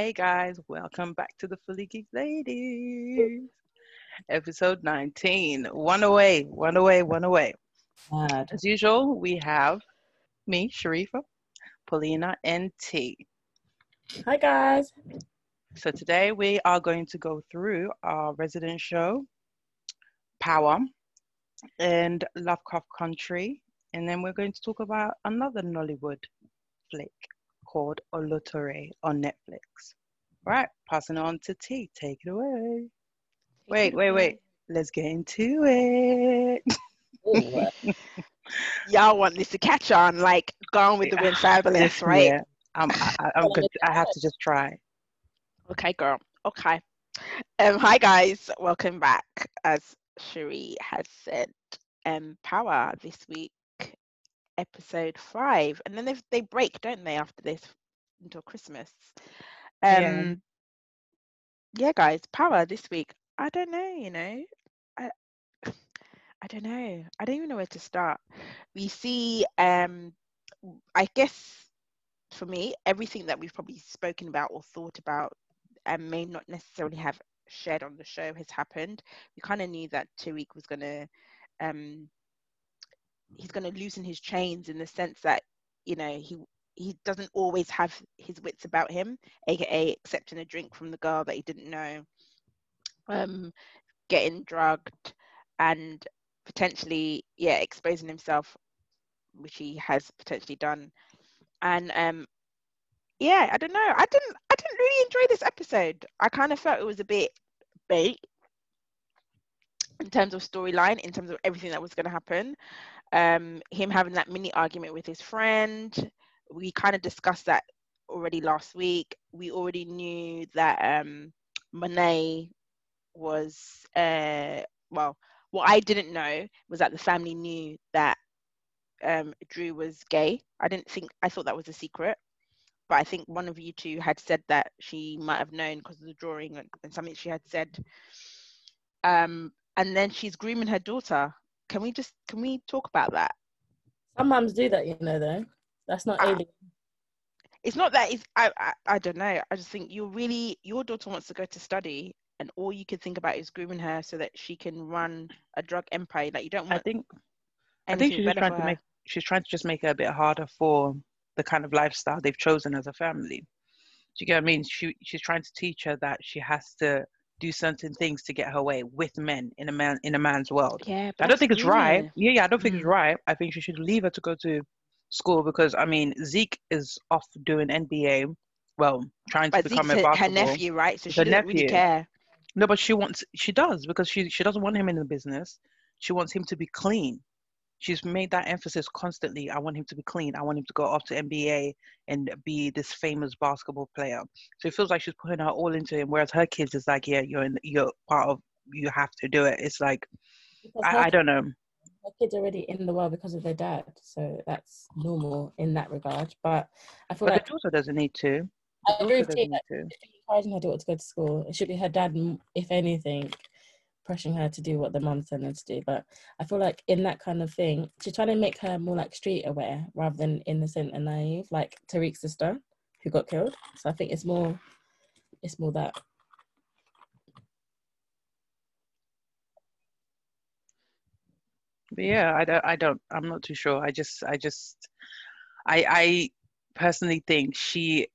hey, hey, guys. Welcome back to the Fully Geeked Ladies. Episode 19. One away, one away, one away. Mad. As usual, we have me, Sharifa, Paulina, and T. Hi guys. So today we are going to go through our resident show, Power, and Lovecraft Country. And then we're going to talk about another Nollywood flick called Oloture on Netflix. Right, passing on to T. Take it away. Wait, wait, wait. Let's get into it. Ooh, Y'all want this to catch on, like Gone with the Wind Fabulous, right? Yeah, I'm, I, I'm good. I have to just try. Okay, girl. Okay. Um, hi guys, welcome back. As Cherie has said, um, Power this week, episode five, and then they they break, don't they, after this until Christmas? Um, Yeah. yeah, guys, Power this week. I don't know, you know, I I don't know. I don't even know where to start. We see, um, I guess for me, everything that we've probably spoken about or thought about and may not necessarily have shared on the show has happened. We kind of knew that Tariq was going to, um, he's going to loosen his chains in the sense that, you know, he he doesn't always have his wits about him, aka accepting a drink from the girl that he didn't know, um, getting drugged, and potentially, yeah, exposing himself, which he has potentially done. And um, yeah, I don't know. I didn't I didn't really enjoy this episode. I kind of felt it was a bit bait in terms of storyline, in terms of everything that was going to happen. Um, him having that mini argument with his friend. We kind of discussed that already last week. We already knew that um, Monet was uh, well. What I didn't know was that the family knew that um, Drew was gay. I didn't think I thought that was a secret but I think one of you two had said that she might have known because of the drawing and, and something she had said. Um, and then she's grooming her daughter. Can we just can we talk about that? Some mums do that, you know, though. That's not Ah. alien. It's not that it's I, I I don't know. I just think you're really your daughter wants to go to study, and all you can think about is grooming her so that she can run a drug empire. Like you don't I want think I think she's trying to make she's trying to just make it a bit harder for the kind of lifestyle they've chosen as a family. Do you get what I mean? She she's trying to teach her that she has to do certain things to get her way with men in a man in a man's world. Yeah, I don't think it's right. Yeah, yeah, I don't think it's Mm. right. I think she should leave her to go to school because I mean Zeke is off doing NBA, well, trying to But become Zeke's a her, her nephew, right? So she her doesn't really care. No, but she wants she does because she she doesn't want him in the business. She wants him to be clean. She's made that emphasis constantly. I want him to be clean. I want him to go off to NBA and be this famous basketball player. So it feels like she's putting her all into him. Whereas her kids is like, yeah, you're in, you're part of. You have to do it. It's like I, I don't know. her kids already in the world because of their dad, so that's normal in that regard. But I feel But like the daughter doesn't need to. I agree with you doesn't need to. encouraging her daughter to go to school, it should be her dad, if anything, pressuring her to do what the mum telling her to do. But I feel like in that kind of thing, she's trying to make her more like street aware rather than innocent and naive, like Tariq's sister who got killed. So I think it's more, it's more that. But yeah, I don't. I don't. I'm not too sure. I just. I just. I. I personally think she,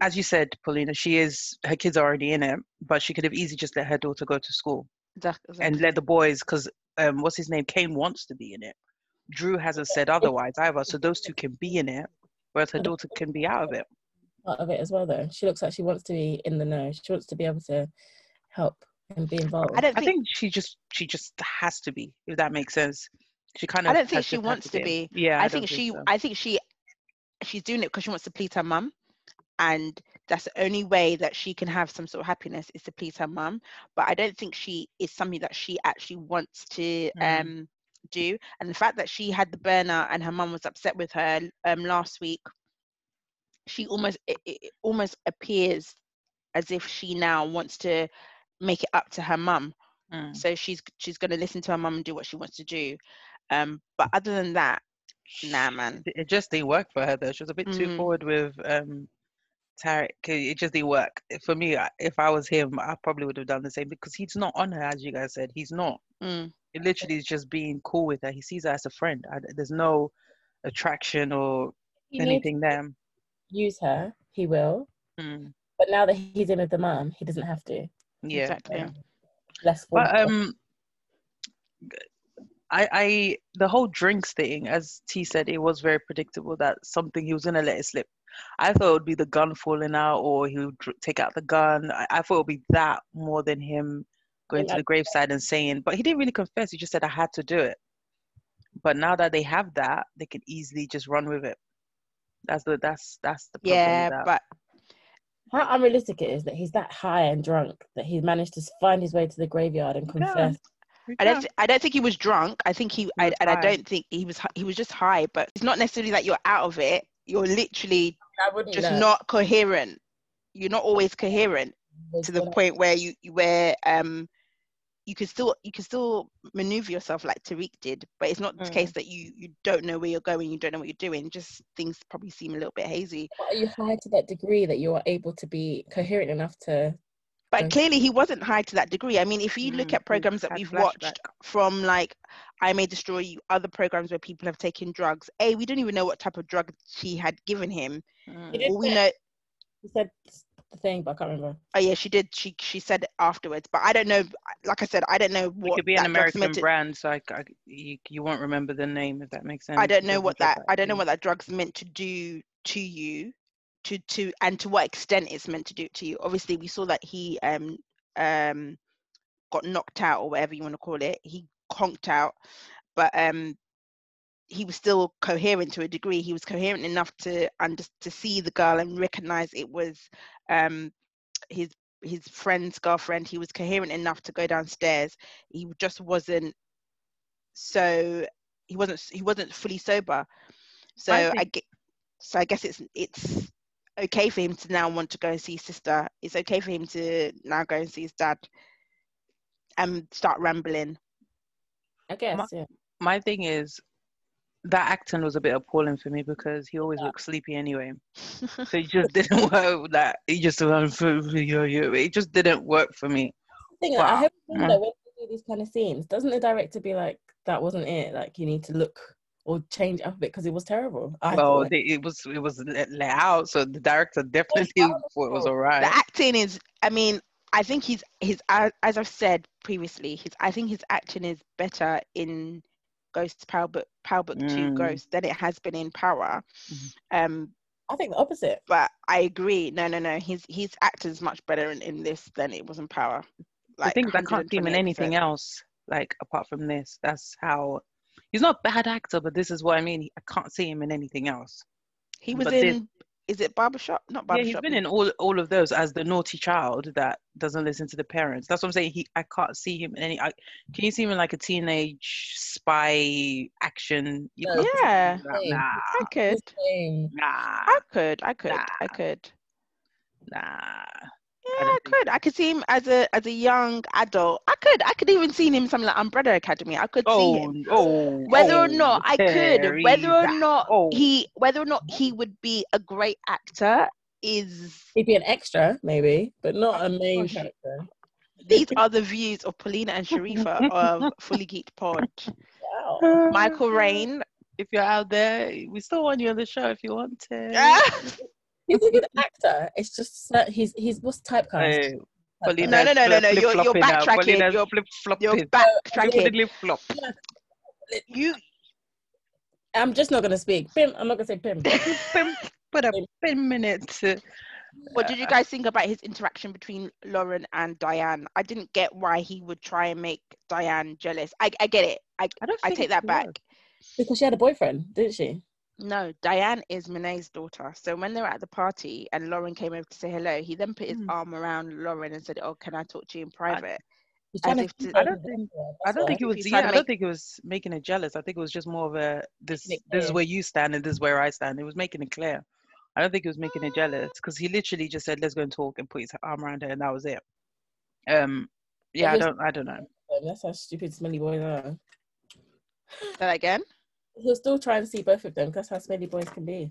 as you said, Paulina, she is. Her kids are already in it, but she could have easily just let her daughter go to school Exac- and let the boys, because um, what's his name? Kane wants to be in it. Drew hasn't said otherwise either, so those two can be in it, whereas her daughter can be out of it. part of it as well though she looks like she wants to be in the know she wants to be able to help and be involved I don't I think think she just. She just has to be, if that makes sense. She kind of. I don't think she wants to be. Yeah, I, I, think don't she so. I think she she's doing it because she wants to please her mum and that's the only way that she can have some sort of happiness is to please her mum but I don't think she is something that she actually wants to Mm. um do and the fact that she had the burner and her mum was upset with her um last week she almost it, it almost appears as if she now wants to make it up to her mum Mm. so she's she's going to listen to her mum and do what she wants to do um but other than that Nah, man. It just didn't work for her though. She was a bit too Mm. forward with um Tariq, it just didn't work for me. If I was him, I probably would have done the same because he's not on her, as you guys said. He's not. Mm. It literally is just being cool with her. He sees her as a friend. I, there's no attraction or He anything there. use her, he will. Mm, But now that he's in with the mom, he doesn't have to. yeah. Exactly. yeah. Less But um, I I the whole drinks thing, as T said, it was very predictable that something he was gonna let it slip. I thought it would be the gun falling out, or he would take out the gun. I, I thought it would be that more than him going to the graveside and saying. But he didn't really confess. He just said I had to do it. But now that they have that, they can easily just run with it. That's the that's that's the problem. Yeah, with that. but How unrealistic it is that he's that high and drunk that he managed to find his way to the graveyard and Yeah. confess. We I don't. Th- I don't think he was drunk. I think he. He I, was and I don't think he was. He was just high. But it's not necessarily that you're out of it. You're literally I wouldn't just know. not coherent. You're not always coherent to the Gonna- point where you where um you can still you can still maneuver yourself like Tariq did, but it's not the Mm. case that you you don't know where you're going, you don't know what you're doing. Just things probably seem a little bit hazy. Are you high to that degree that you are able to be coherent enough to? But Okay. clearly he wasn't high to that degree. I mean, if you look Mm, at programs that we've flashback. watched from like I May Destroy You, other programs where people have taken drugs, A, we don't even know what type of drug she had given him. Mm. He All we know He said the thing, but I can't remember. oh yeah, she did she she said it afterwards. But I don't know like I said, I don't know It what could be an American meant to brand, so I, I- you, you won't remember the name if that makes sense. I don't know what get that I don't know what that drug's meant to do to you, to to and to what extent it's meant to do to you. Obviously, we saw that he um um got knocked out or whatever you want to call it. He conked out, but um he was still coherent to a degree. He was coherent enough to under to see the girl and recognize it was um his his friend's girlfriend. He was coherent enough to go downstairs. He just wasn't so he wasn't he wasn't fully sober. So I, think- get so I guess it's it's okay for him to now want to go and see his sister. It's okay for him to now go and see his dad and start rambling. I guess. Ma- yeah. My thing is, that acting was a bit appalling for me because he always looks sleepy anyway. So it just didn't work. with That he just it just didn't work for me. thing is, Wow. I hope you know Mm. that when you do these kind of scenes, doesn't the director be like, "That wasn't it"? Like you need to look or change up a bit because it was terrible. I well, they, it was it was let, let out, so the director definitely thought it was alright. the acting is i mean i think he's his as i've said previously his i think his acting is better in ghosts power book power book 2 Mm. ghost than it has been in power Mhm. um I think the opposite. but i agree no no no his his acting's much better in, in this than it was in power the thing is, I can't see him in anything else like apart from this. That's how he's not a bad actor, but this is what I mean. I can't see him in anything else. he was but in this- is it barbershop not Yeah, barbershop he's been in all all of those as the naughty child that doesn't listen to the parents. That's what I'm saying. He, I can't see him in any. I, can you see him in like a teenage spy action? You No. Yeah. him in that. Same. Nah, i could nah, i could i could i could nah. Yeah don't i think could i could see him as a as a young adult i could i could even see him in something like umbrella academy i could see Oh, him oh, whether or oh, not I could, whether or not Oh. he, whether or not he would be a great actor, is He'd be an extra, maybe, but not a main gosh. character. these are the views of Paulina and Sharifa of Fully Geeked Pod. Wow. Michael Rainey, If you're out there, we still want you on the show if you want to. He's a good actor. It's just that he's he's what's typecast. Hey, Paulina's No, no, no, no, no, you're- you're flip-flopping now. backtracking. Paulina's You're- flip-flopping. you're backtracking. Flip flop. You, I'm just not gonna speak. Pim, I'm not gonna say Pim. Pim, Put a pin minute. what did you guys think about his interaction between Lauren and Diane? I didn't get why he would try and make Diane jealous. I, I get it. I, I don't I take that he back. because she had a boyfriend, didn't she? No, Diane is Monet's daughter. So when they were at the party and Lauren came over to say hello, he then put his Hmm. arm around Lauren and said, "Oh, can I talk to you in private?" He's As if to- I don't think- I don't think it was. Yeah, I don't make- think it was making it jealous. I think it was just more of a this. This is where you stand, and this is where I stand. It was making it clear. I don't think it was making it jealous because he literally just said, "Let's go and talk," and put his arm around her, and that was it. Um, yeah, I don't. I don't know. That's how stupid smelly boys are. Say that again. He'll still try and see both of them. 'cause That's how smelly boys can be.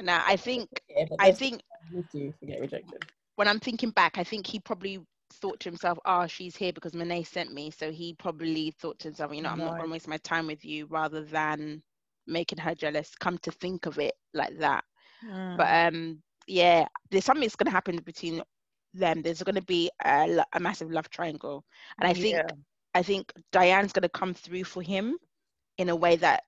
Now I think Yeah, I think too. Get rejected. when I'm thinking back, I think he probably thought to himself, "Ah, she's here because Monet sent me." So he probably thought to himself, "You know, I'm not going to waste my time with you," rather than making her jealous. Come to think of it like that, Mm. but um, yeah, there's something that's going to happen between them. There's going to be a, a massive love triangle, and I think Yeah. I think Diane's going to come through for him in a way that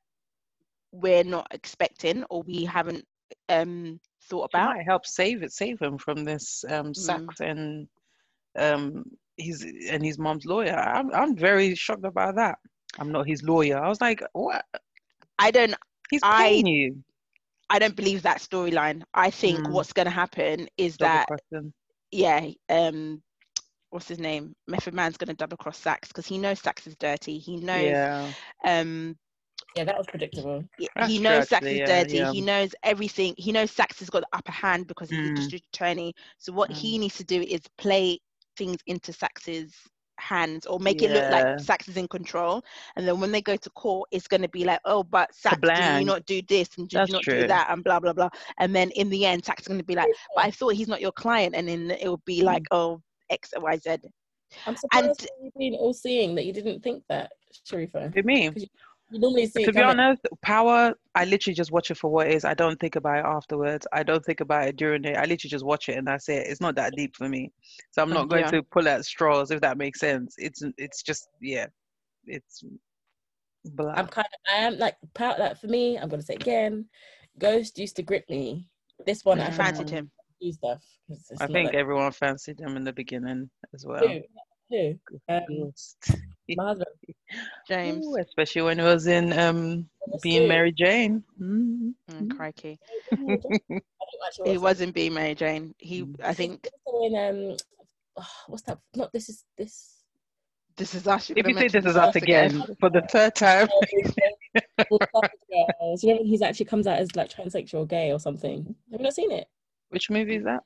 we're not expecting or we haven't um thought She about. might help save it, save him from this um, Mm. And um, his and his mom's lawyer. I'm I'm very shocked about that. I'm not his lawyer. I was like, what? I don't He's I- paying you. I don't believe that storyline. I think Mm. what's going to happen is Double that yeah, um, what's his name? Method Man's going to double cross Saxe because he knows Saxe is dirty. He knows Yeah. um Yeah, that was predictable. That's he knows Saxe is dirty. yeah. He knows everything. He knows Saxe has got the upper hand because he's Mm. a district attorney. So what Mm. he needs to do is play things into Saxe's hands or make it look like Saxe is in control. And then when they go to court, it's going to be like, oh, but Saxe, did you not do this and did That's you not true. do that and blah blah blah. And then in the end, Saxe is going to be like, but I thought he's not your client, and then it will be Mm. like, oh, X Y Z. I'm surprised And- that you've been all seeing that you didn't think that, Sharifa. To me, You normally see it to be honest, Power, I literally just watch it for what it is. I don't think about it afterwards. I don't think about it during it. I literally just watch it and that's it. It's not that deep for me. So I'm not going Yeah. to pull at straws if that makes sense. It's it's just yeah, it's blah. I'm kind of, I am like, part like for me, I'm gonna say again, Ghost used to grip me. This one, I Mm. fancied him. do stuff. 'cause it's I think like- everyone fancied him in the beginning as well. who, who, um, Ghost. my husband, James. Ooh, especially when it was in um being Mary Jane. Mm. Mm, crikey. I don't actually He wasn't being Mary Jane. He, Mm. I think, in um, oh, what's that? Not this is this. this is us. If you say this is us again for the third time, Girls. You know when he's actually comes out as like transsexual, gay or something. Have you not seen it? which movie is that?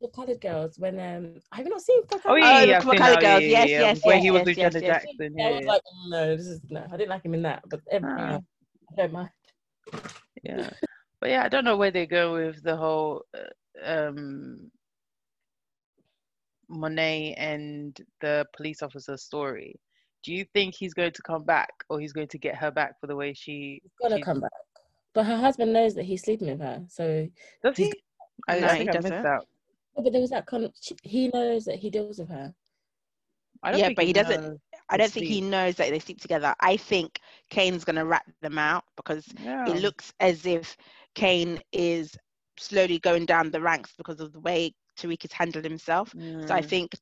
The Coloured Girls. When um, I have you not seen? The Oh Coloured yeah, Oh, yeah, the I've seen Colour that. Girls. Yeah, Yes, yeah, yes, Where yes, he was yes, with yes, Janet yes. Jackson. I Yeah, was like, "Mm, no, this is no. I didn't like him in that, but everything Ah. else, I don't mind. yeah but yeah i don't know where they go with the whole uh, um monet and the police officer story do you think he's going to come back or he's going to get her back for the way she He's gonna she- come back, but her husband knows that he's sleeping with her. So, does he i, No, I he think i missed doesn't. that Oh, but there was that kind of. He knows that he deals with her. I don't Yeah, think but he doesn't- I don't think he knows that they sleep together. I think Kane's gonna rat them out because yeah it looks as if Kane is slowly going down the ranks because of the way Tariq has handled himself. So I Mm. think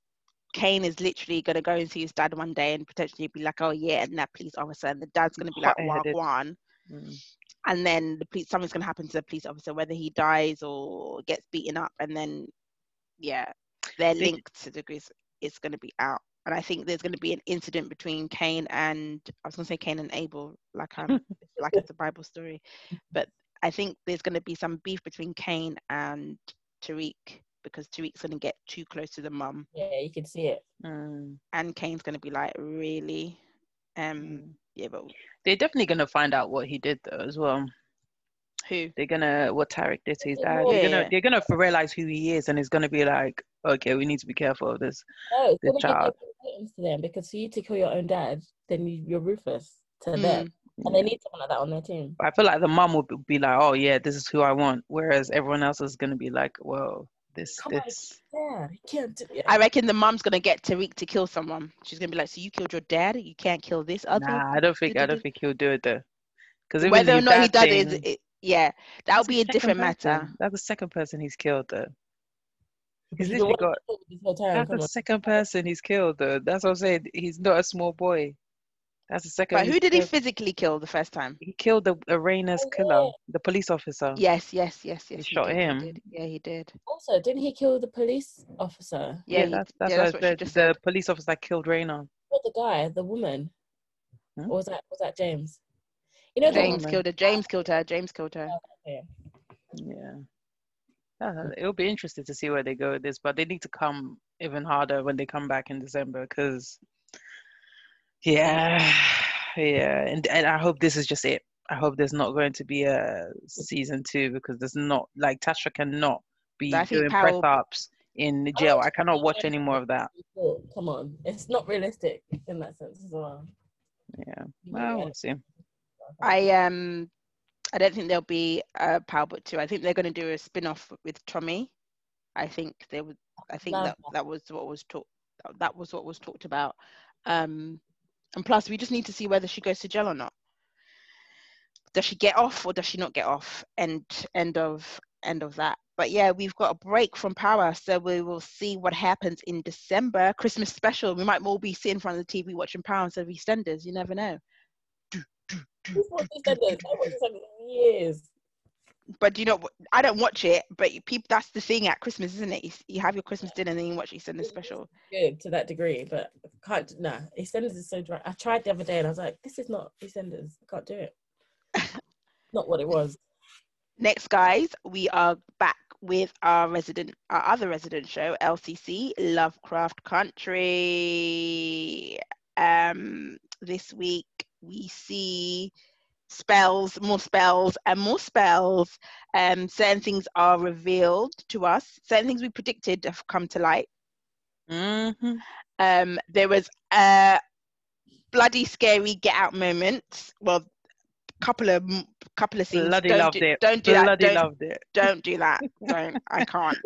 Kane is literally gonna go and see his dad one day and potentially be like, "Oh yeah," and that police officer, and the dad's gonna be like, Hot-headed. "Wagwan," Mm. and then the police something's gonna happen to the police officer, whether he dies or gets beaten up, and then yeah, their link to the degrees is gonna be out. And I think there's gonna be an incident between Cain and I was gonna say Cain and Abel, like um like it's a Bible story. But I think there's gonna be some beef between Cain and Tariq because Tariq's gonna get too close to the mum Yeah, you can see it. Mm. and Kane's gonna be like, Really? Um Mm. yeah, but they're definitely going to find out what he did though as well who? they're gonna what Tariq did to his Yeah. dad. They're gonna they're gonna realize who he is, and it's gonna be like, okay, we need to be careful of this. No, it's The child. to them because for you to kill your own dad, then you, you're ruthless to Mm. them, and they need someone like that on their team. I feel like the mom will be like, oh yeah, this is who I want, whereas everyone else is gonna be like, well, this Come on. this. Yeah, you can't. Do, yeah. I reckon the mum's gonna get Tariq to kill someone. She's gonna be like, So you killed your dad? You can't kill this other Nah, I don't think I don't think he'll do it though. Because whether or not he does it, is- it yeah, that'll be a different matter. That's the second person he's killed though. He's He's the literally got. that this whole time. That's the second person he's killed though. That's what I'm saying. He's not a small boy. That's the second. But who did he killed. physically kill the first time? He killed the Arena's Oh, killer, yeah. the police officer. Yes, yes, yes, yes. He shot did, him. did. Yeah, he did. Also, didn't he kill the police officer? Yeah, Yeah, he- that's that's yeah, that's I what she said. just the said. police officer that killed Raina. Or the guy, the woman? Hmm? Or was that was that James? You know, James woman. killed her. James killed her. James killed her. Yeah. Yeah. Uh, it'll be interesting to see where they go with this, but they need to come even harder when they come back in December because, yeah, yeah, and and I hope this is just it. I hope there's not going to be a season two because there's not like Tasha cannot be I think doing Powell- press ups in the jail. I cannot watch any more of that. Come on, it's not realistic in that sense as well. Yeah. Well, we'll see. I um I don't think there'll be a Power Book two. I think they're going to do a spin off with Tommy. I think they would. I think Love that that. that was what was talked. That was what was talked about. Um, and plus, we just need to see whether she goes to jail or not. Does she get off or does she not get off? End end of end of that. But yeah, we've got a break from Power, so we will see what happens in December. Christmas special. We might all be sitting in front of the TV watching Power instead of EastEnders. You never know. Who's watched EastEnders? I watched EastEnders for years. but you know I don't watch it, but people that's the thing at Christmas, isn't it? You, you have your Christmas dinner and then you watch EastEnders special. Good to that degree, but I can't. Nah, EastEnders is so dry. I tried the other day and I was like, this is not EastEnders. I can't do it. not what it was. Next, guys, we are back with our resident, our other resident show, LCC Lovecraft Country. Um, this week we see spells, more spells, and more spells. Um, certain things are revealed to us. Certain things we predicted have come to light. Mm-hmm. um, there was a bloody scary get out moment. Well, couple of couple of scenes. Bloody don't loved do, it. Don't do that. Bloody Don't, loved it. don't do that. Don't. I can't.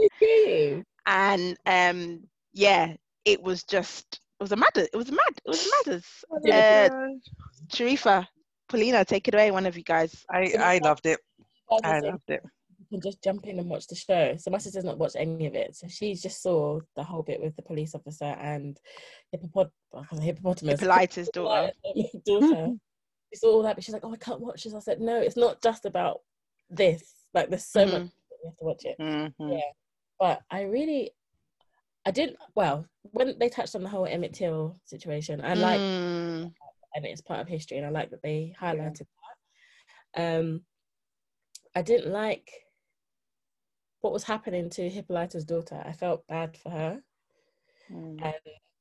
And um, yeah, it was just. It was a mad. It was mad. It was matters. Oh Uh, Sharifa, Paulina, take it away. One of you guys. I, I loved it. I loved it. you can just jump in and watch the show. So my sister's not watched any of it. So she just saw the whole bit with the police officer and hippopot- hippopotamus. Hippolyta's daughter. daughter. She saw all that, but she's like, "Oh, I can't watch this." I said, "No, it's not just about this. Like, there's so much Mhm. you have to watch it." Mhm. Yeah. But I really, I didn't. Well, when they touched on the whole Emmett Till situation, I like Mm, and it's part of history, and I like that they highlighted that. Um, I didn't like what was happening to Hippolyta's daughter. I felt bad for her, Mm. and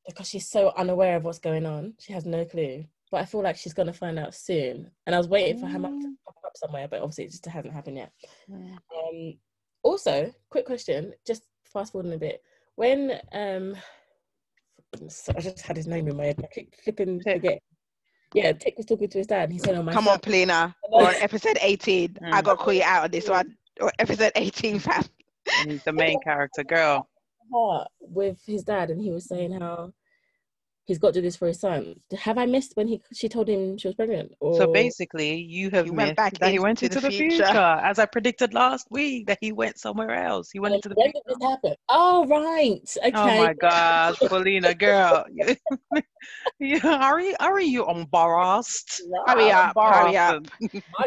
because she's so unaware of what's going on, she has no clue. But I feel like she's gonna find out soon, and I was waiting for her mum to pop up somewhere, but obviously it just hasn't happened yet. Mm. Um, also, quick question, just fast forwarding a bit. When um, so I just had his name in my head. I keep flipping Tick. forget. Yeah, Tick was talking to his dad, and he said, "Oh my Come son- on, Paulina. Or episode 18. I Mm. got to call you out on this one. Or episode 18, fam. He's the main character, girl. heart with his dad, and he was saying how he's got to do this for his son. Have I missed when he she told him she was pregnant? Or So basically, you have He missed went back that he went into into the the future. future. as I predicted last week. That he went somewhere else. He went into the when future. did this happen? Oh right, okay. Oh my gosh, Paulina, girl, you, are you are you embarrassed? Hurry up, hurry up.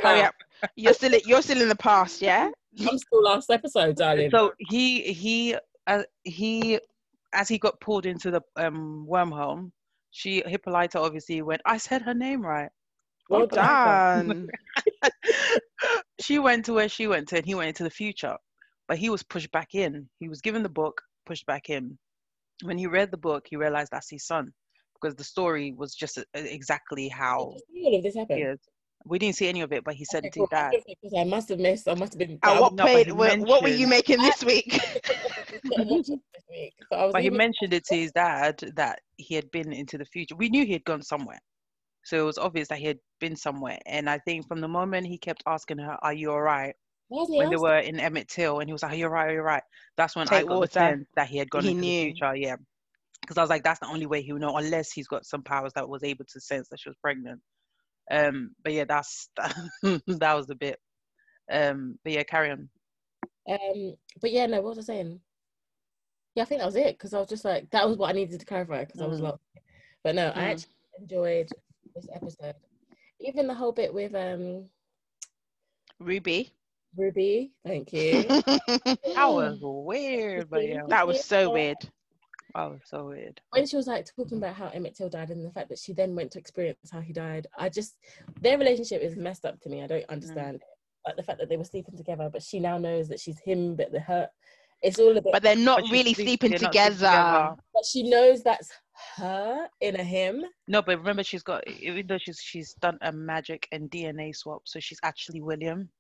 Hurry up. You're still you're still in the past, yeah? I'm still last episode, darling. So he he uh, he as he got pulled into the um wormhole, she Hippolyta obviously went. I said her name right. well Well done. done. she went to where she went to, and he went into the future. But he was pushed back in. He was given the book, pushed back in. When he read the book, he realized that's his son because the story was just uh, exactly how all of this happen? He is. We didn't see any of it, but he said Okay, it to cool. his dad. I must have missed. I must have been. At what no, point what, what were you making this week? was- this week. So But he mentioned it to his dad that he had been into the future. We knew he had gone somewhere. So it was obvious that he had been somewhere. And I think from the moment he kept asking her, Are you all right? Why hasn't when they were in Emmett Till and he was like, Are you all right? Are right, you're right. That's when I Take got the sense that he had gone He into knew. the future. Yeah. Because I was like, That's the only way he would know, unless he's got some powers that was able to sense that she was pregnant. Um, but yeah, that's that was the bit. Um, but yeah, carry on. Um, but yeah, no, what was I saying? Yeah, I think that was it because I was just like, that was what I needed to clarify because I was Mm. lost. But no, I Mm. actually enjoyed this episode. Even the whole bit with um Ruby. Ruby, thank you. That was weird, but yeah, that was so weird. Oh, was so weird. when she was like talking about how Emmett Till died and the fact that she then went to experience how he died, I just their relationship is messed up to me. I don't mm. understand it. Like the fact that they were sleeping together, but she now knows that she's him, but the hurt. It's all a bit. But they're not But really sleep- sleeping they're not together. sleeping together. but she knows that's her in a him. No, but remember, she's got even though she's she's done a magic and DNA swap, so she's actually William.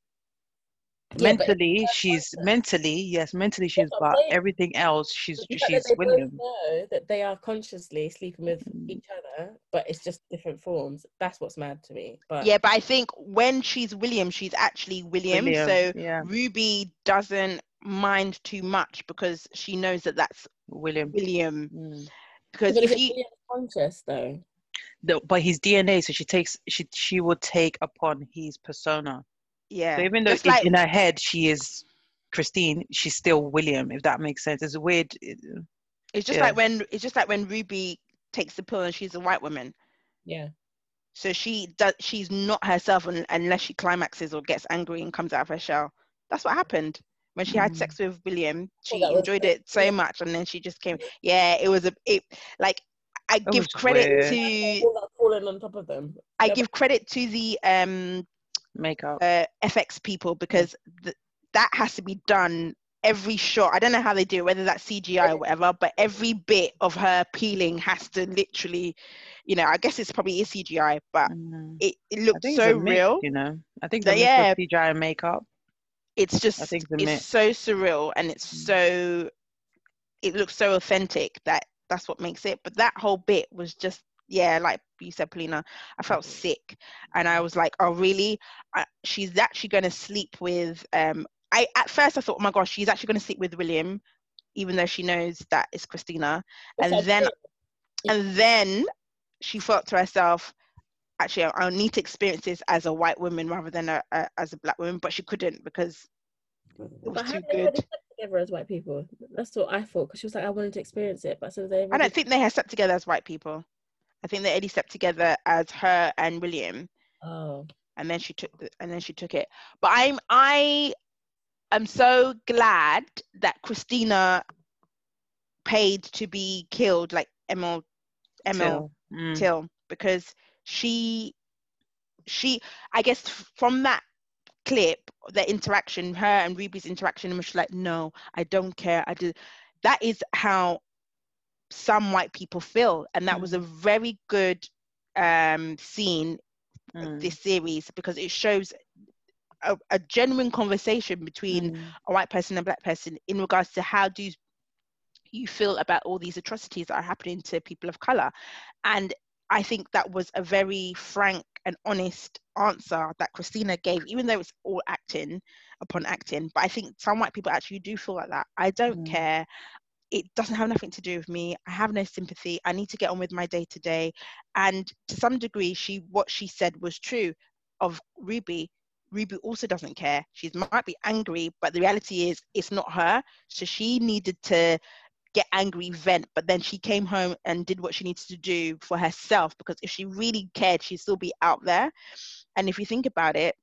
Yeah, mentally, she's conscious. mentally, yes, mentally she's, I'm but saying. everything else, she's the fact that she's they William. know that they are consciously sleeping with Mm. each other, but it's just different forms. That's what's mad to me. But Yeah, but I think when she's William, she's actually William. William, So yeah, Ruby doesn't mind too much because she knows that that's William. William. Mm. Because but if it you, William conscious though? The, but his DNA, so she takes she she will take upon his persona. Yeah, So even though just in, like in her head she is Christine, she's still William. If that makes sense, it's weird. it's just yeah. like when it's just like when Ruby takes the pill and she's a white woman. Yeah. So she does. She's not herself un, unless she climaxes or gets angry and comes out of her shell. That's what happened when she had Mm. sex with William. She that enjoyed it so much, and then she just came. Yeah, it was a. It like I give credit weird. to. All that falling on top of them. I No, give credit to the um makeup. uh, FX people because th- that has to be done every shot. I don't know how they do it, whether that's CGI or whatever, but every bit of her peeling has to literally, you know, I guess it's probably is CGI, but Mm. it, it I looked so mix, real. you know. I think the yeah. CGI and makeup. It's just think it's mix. so surreal and it's Mm. so it looks so authentic that that's what makes it. But that whole bit was just yeah, like you said, Paulina, I felt sick, and I was like, oh really? I, she's actually going to sleep with. Um, I at first I thought, oh my gosh, she's actually going to sleep with William, even though she knows that it's Christina. and then-. And then she thought to herself, actually, I, need to experience this as a white woman rather than a, a, as a black woman. But she couldn't because it was But too good. together as white people? That's what I thought because she was like, I wanted to experience it, but so they. I don't think they had slept together as white people. I think they only slept together as her and William, Oh, and then she took the, and then she took it. But I'm I am so glad that Christina paid to be killed, like Emil Emil Till. Mm. Till, because she she I guess from that clip, the interaction, her and Ruby's interaction, and she's like, no, I don't care. I do. That is how some white people feel, and that was a very good um, scene of Mm. this series because it shows a, a genuine conversation between Mm. a white person and a black person in regards to how do you feel about all these atrocities that are happening to people of color and i think that was a very frank and honest answer that christina gave even though it's all acting upon acting but i think some white people actually do feel like that i don't Mm. care it doesn't have nothing to do with me i have no sympathy i need to get on with my day to day and to some degree she what she said was true of ruby. Ruby also doesn't care. She might be angry but the reality is it's not her. So she needed to get angry vent but then she came home and did what she needs to do for herself because if she really cared she'd still be out there. And if you think about it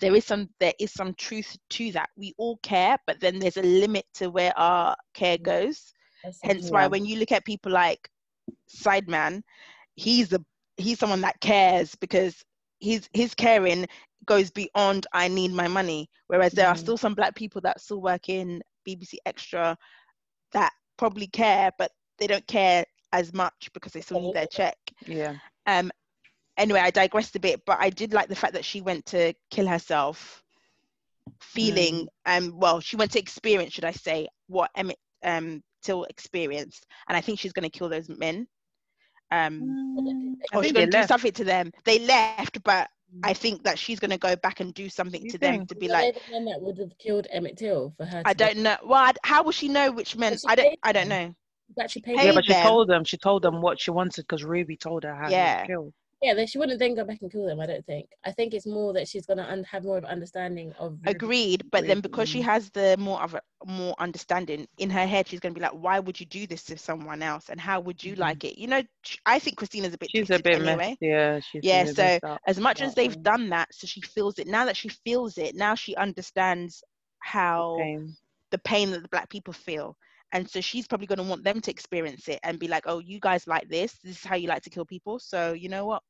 there is some there is some truth to that. We all care but then there's a limit to where our care goes. That's hence why when you look at people like sideman he's a he's someone that cares because his his caring goes beyond i need my money. Whereas there are Mhm. still some black people that still work in bbc extra that probably care but they don't care as much because they still need their check. Yeah. um anyway i digressed a bit but i did like the fact that she went to kill herself feeling um well she went to experience should i say what emmett um till experienced and i think she's going to kill those men um Mm. I or she's going they to do left. something to them they left but Mm. i think that she's going to go back and do something You to them to be like the men that would have killed Emmett Till for her. i don't know well I'd- how will she know which men i don't i don't know You actually paid paid Yeah, but she them. told them. She told them what she wanted because Ruby told her how he Yeah. was killed. Yeah, then she wouldn't then go back and kill them. I don't think. I think it's more that she's gonna un- have more of an understanding of. Agreed but then because she has the more of a more understanding in her head she's going to be like why would you do this to someone else and how would you Mhm. like it you know i think christina's a bit She's a bit anyway messed. Yeah, she's Yeah, so as much as they've done that so she feels it now that she feels it now she understands how Pain. the pain that the black people feel and so she's probably going to want them to experience it and be like oh you guys like this this is how you like to kill people so you know what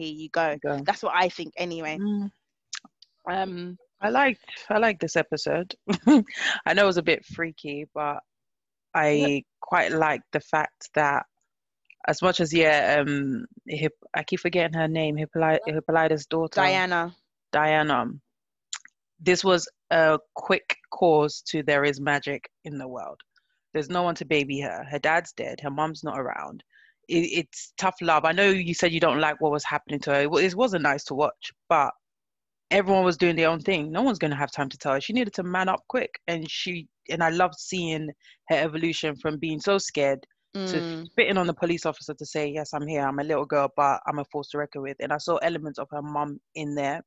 here you go Go. that's what i think anyway Mm. um I liked I liked this episode. I know it was a bit freaky, but I quite liked the fact that as much as yeah, um, Hip, I keep forgetting her name, Hippolyta, Hippolyta's daughter, diana Diana. this was a quick cause to there is magic in the world. There's no one to baby her. Her dad's dead. Her mom's not around. It, it's tough love. I know you said you don't like what was happening to her. It, it wasn't nice to watch, but everyone was doing their own thing. No one's going to have time to tell her. She needed to man up quick, and she and I loved seeing her evolution from being so scared Mm. to spitting on the police officer to say, "Yes, I'm here. I'm a little girl, but I'm a force to reckon with." And I saw elements of her mum in there,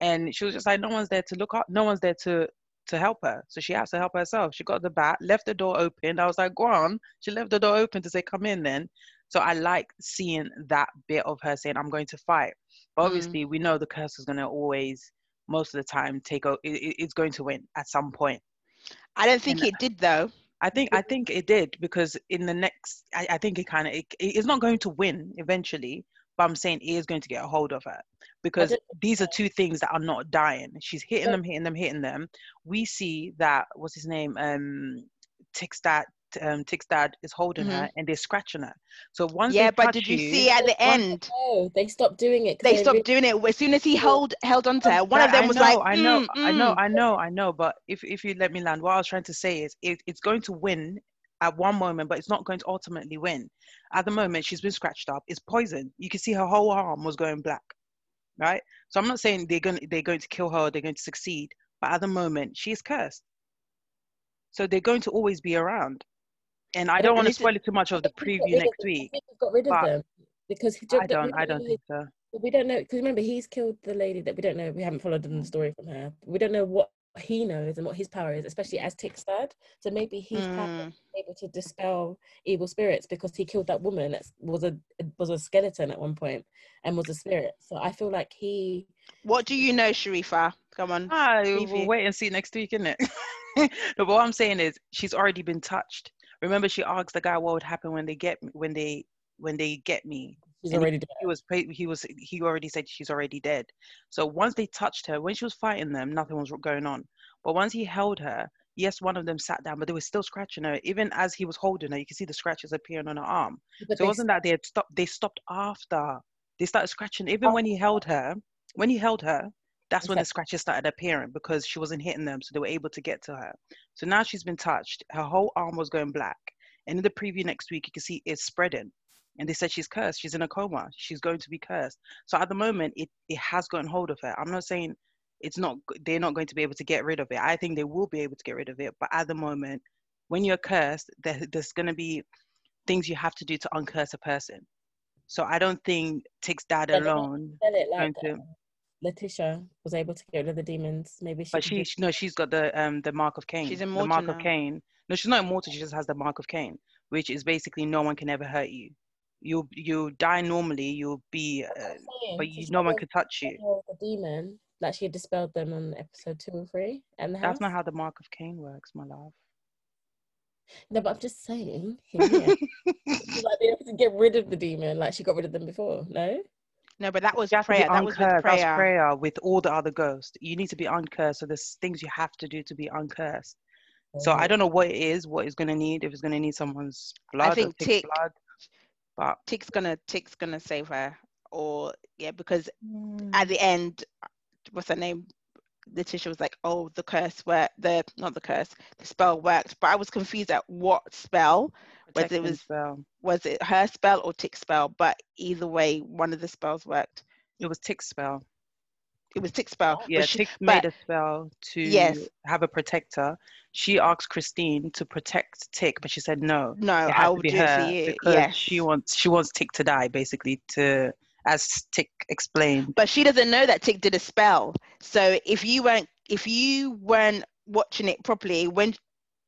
and she was just like, "No one's there to look up. No one's there to to help her. So she has to help herself. She got the bat, left the door open. I was like, "Go on." She left the door open to say, "Come in." Then, so I like seeing that bit of her saying, "I'm going to fight." But Mm. obviously, we know the curse is going to always, most of the time, take. o- It, it- it's going to win at some point. I don't think And- it did though. I think I think it did because in the next, I, I think it kind of it, it's not going to win eventually, but I'm saying it is going to get a hold of her because these are two things that are not dying. She's hitting them, hitting them, hitting them. We see that what's his name, um, Tick's dad, um, Tick's dad is holding her and they're scratching her. So once Yeah, they but touch did you see at the end? No, they stopped doing it. They stopped really- doing it as soon as he held held onto her. One But of them I was know, like, I know, "Mm, I know, mm." I know, I know. But if if you let me land, what I was trying to say is it, it's going to win at one moment, but it's not going to ultimately win. At the moment, she's been scratched up. It's poison. You can see her whole arm was going black, right? So I'm not saying they're going they're going to kill her. Or they're going to succeed. But at the moment, she's cursed. So they're going to always be around. And I don't want to spoil it too much of the I think he's got preview next week. he's got rid of them because he I don't. I don't think so. we don't know because remember he's killed the lady that we don't know. We haven't followed Mm. the story from her. We don't know what he knows and what his power is, especially as Tick's dad. So maybe his power Mm. is able to dispel evil spirits because he killed that woman that was a was a skeleton at one point and was a spirit. So I feel like he What do you know, Sharifa? Come on. Ah, we'll wait and see next week, isn't it? no, but what I'm saying is she's already been touched. Remember, she asked the guy what would happen when they get me, when they when they get me. she's And already dead. He was he was he already said she's already dead. So once they touched her, when she was fighting them, nothing was going on. But once he held her, yes, one of them sat down, but they were still scratching her. Even as he was holding her, you can see the scratches appearing on her arm. But So it wasn't that they had stopped. They stopped after. They started scratching. Even oh. when he held her, when he held her, that's when the scratches started appearing because she wasn't hitting them, so they were able to get to her. So now she's been touched. Her whole arm was going black. And in the preview next week, you can see it's spreading. And they said she's cursed. She's in a coma. She's going to be cursed. So at the moment, it, it has gotten hold of her. I'm not saying it's not. They're not going to be able to get rid of it. I think they will be able to get rid of it. But at the moment, when you're cursed, there, there's going to be things you have to do to uncurse a person. So I don't think Tick's dad Yeah, they're not alone Said it going like to. Letitia was able to get rid of the demons. Maybe she But she, she no, she's got the um the mark of Cain. She's immortal. the immortal mark of. Cain. No, she's not immortal. She just has the mark of Cain, which is basically no one can ever hurt you. You you die normally. You'll be, uh, but you, she no one was can touch you. The demon, like she dispelled them on episode two or three, and the house. That's not how the mark of Cain works, my love. No, but I'm just saying. hear me out. She might be able to get rid of the demon, like she got rid of them before. No. No, but that was You have to be prayer. That was with uncursed. That's prayer. prayer with all the other ghosts. You need to be uncursed. So there's things you have to do to be uncursed. So I don't know what it is, what it's gonna need. If it's gonna need someone's blood, or think Tick's Tick- blood. But Tick's gonna Tick's gonna save her, or yeah, because mm, at the end, what's her name? Letitia was like, "Oh, the curse worked. The not the curse, the spell worked." But I was confused at what spell. whether it was- spell. Was it her spell or Tick's spell? But either way, one of the spells worked. It was Tick's spell. It was Tick's spell. Oh, yeah, she- Tick but- made a spell to Yes. have a protector. She asked Christine to protect Tick, but she said no. no, It I will to be do her it for you. because Yes. she wants she wants Tick to die, basically. To as Tick explained. but she doesn't know that Tick did a spell. So if you weren't if you weren't watching it properly, when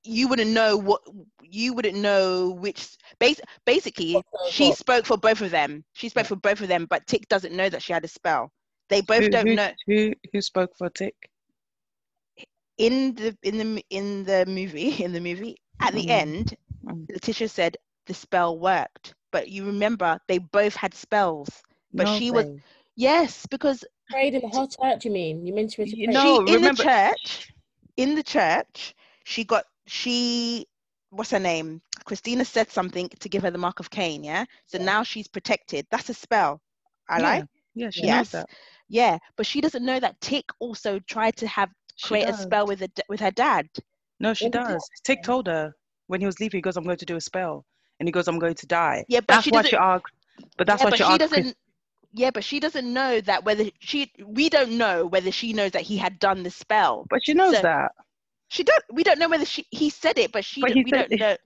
you wouldn't know what you wouldn't know which bas- basically What spell she what? spoke for both of them. She spoke for both of them, but Tick doesn't know that she had a spell. They both who, don't who, know who who spoke for Tick? in the in the in the movie in the movie at the Mm. end Mm. Letitia said the spell worked. But you remember they both had spells. But No, she was- Yes, because prayed in the whole church. You mean you mentioned she You prayed? know- No, she in remember- the church in the church she got she what's her name christina said something to give her the mark of cain yeah so Yeah. now she's protected that's a spell i yeah. like Yeah, she Yes. knows that. yeah but she doesn't know that tick also tried to have She create a spell with a, d- with her dad. No, she When did does. Tick told her when he was leaving. He goes, "I'm going to do a spell," and he goes, "I'm going to die." Yeah, but that's she why doesn't. she asked. But that's yeah, why but she she doesn't. Yeah, but she doesn't know that whether she. We don't know whether she knows that he had done the spell. but she knows So- that. She don't. We don't know whether she. He said it, but she. But he we said- don't know.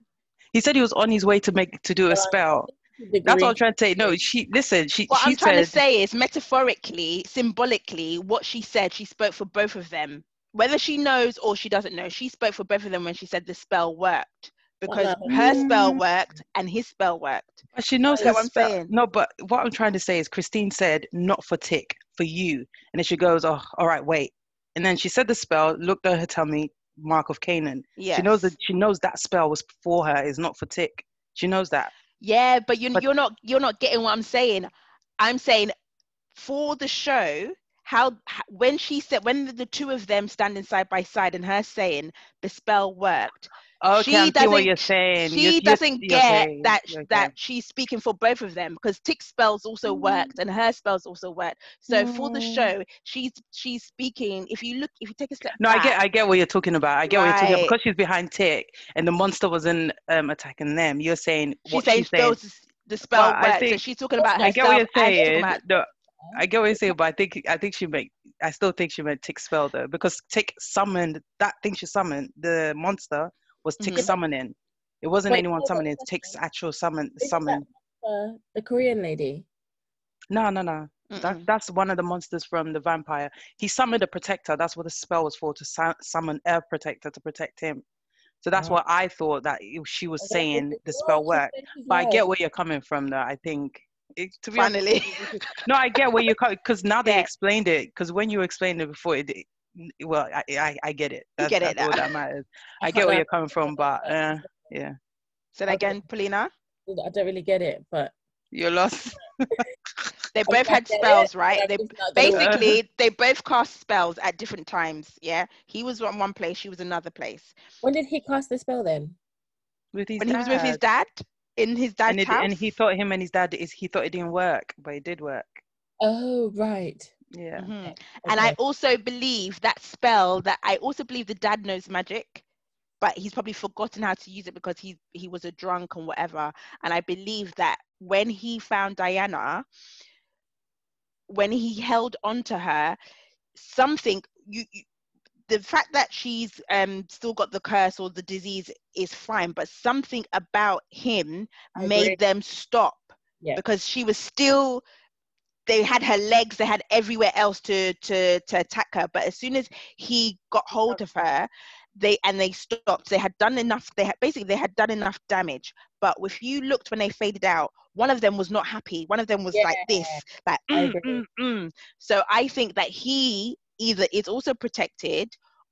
He said he was on his way to make to do a Right. spell. Degree. That's what I'm trying to say. No, she listen. She What she I'm trying said to say is metaphorically, symbolically, what she said, she spoke for both of them. Whether she knows or she doesn't know, she spoke for both of them when she said the spell worked because her spell worked and his spell worked. But she knows what I'm spell. saying? No, but what I'm trying to say is Christine said not for tick, for you. And then she goes, Oh, all right, wait. And then she said the spell, looked at her tummy, mark of Canaan. Yes. She knows that she knows that spell was for her, is not for tick. She knows that. Yeah, but you're But- you're not you're not getting what I'm saying. I'm saying for the show, how when she said when the two of them standing side by side and her saying the spell worked, Okay, She I see what doesn't- you're saying. she You're- you're- doesn't you're get saying- that okay. that she's speaking for both of them because Tick's spells also worked and her spells also worked. So for the Mm. show, she's she's speaking. If you look, if you take a step No, I get, I get what you're talking about. I get what you're talking about because she's behind Tick and the monster wasn't um, attacking them. You're saying she's what saying she's saying. spells the spell But I worked. So she's talking about herself. I get what you're and she's talking saying. No, I get what you're saying, but I think I think she meant I still think she meant Tick spell though because Tick summoned that thing she summoned the monster was Tick Mhm. summoning. It wasn't Wait, anyone hold on a summoning. It's Tick's actual summon Isn't that, summon. uh, the Korean lady. No, no, no. That, that's one of the monsters from the vampire. He summoned a protector. That's what the spell was for to su- summon a protector to protect him. So that's Ah. what I thought that she was Okay, saying the spell oh, worked. But I get where you're coming from, though. I think it, to be honest, Finally. no, I get where you're coming because now they Yeah. explained it. Because when you explained it before, it, it- well, I, I I get it. You get it that's all that matters. I get where lie. you're coming from, but uh, yeah, Say that again, Paulina. I don't really get it, but you're lost. They both had spells, but right? They just work. basically they both cast spells at different times. Yeah, he was on one place, she was another place. When did he cast the spell then? With his when he was with his dad in his dad's and, it, house. and he thought him and his dad is he thought it didn't work, but it did work. Oh right. Yeah. Mhm. And I also believe that spell that I also believe the dad knows magic, but he's probably forgotten how to use it because he he was a drunk and whatever. And I believe that when he found Diana, when he held on to her, something you, you the fact that she's um still got the curse or the disease is fine, but something about him I made agree. them stop Yeah. because she was still they had her legs they had everywhere else to to to attack her but as soon as he got hold of her they and they stopped they had done enough they had basically they had done enough damage but if you looked when they faded out one of them was not happy one of them was like this like mm, mm, mm. so i think that he either is also protected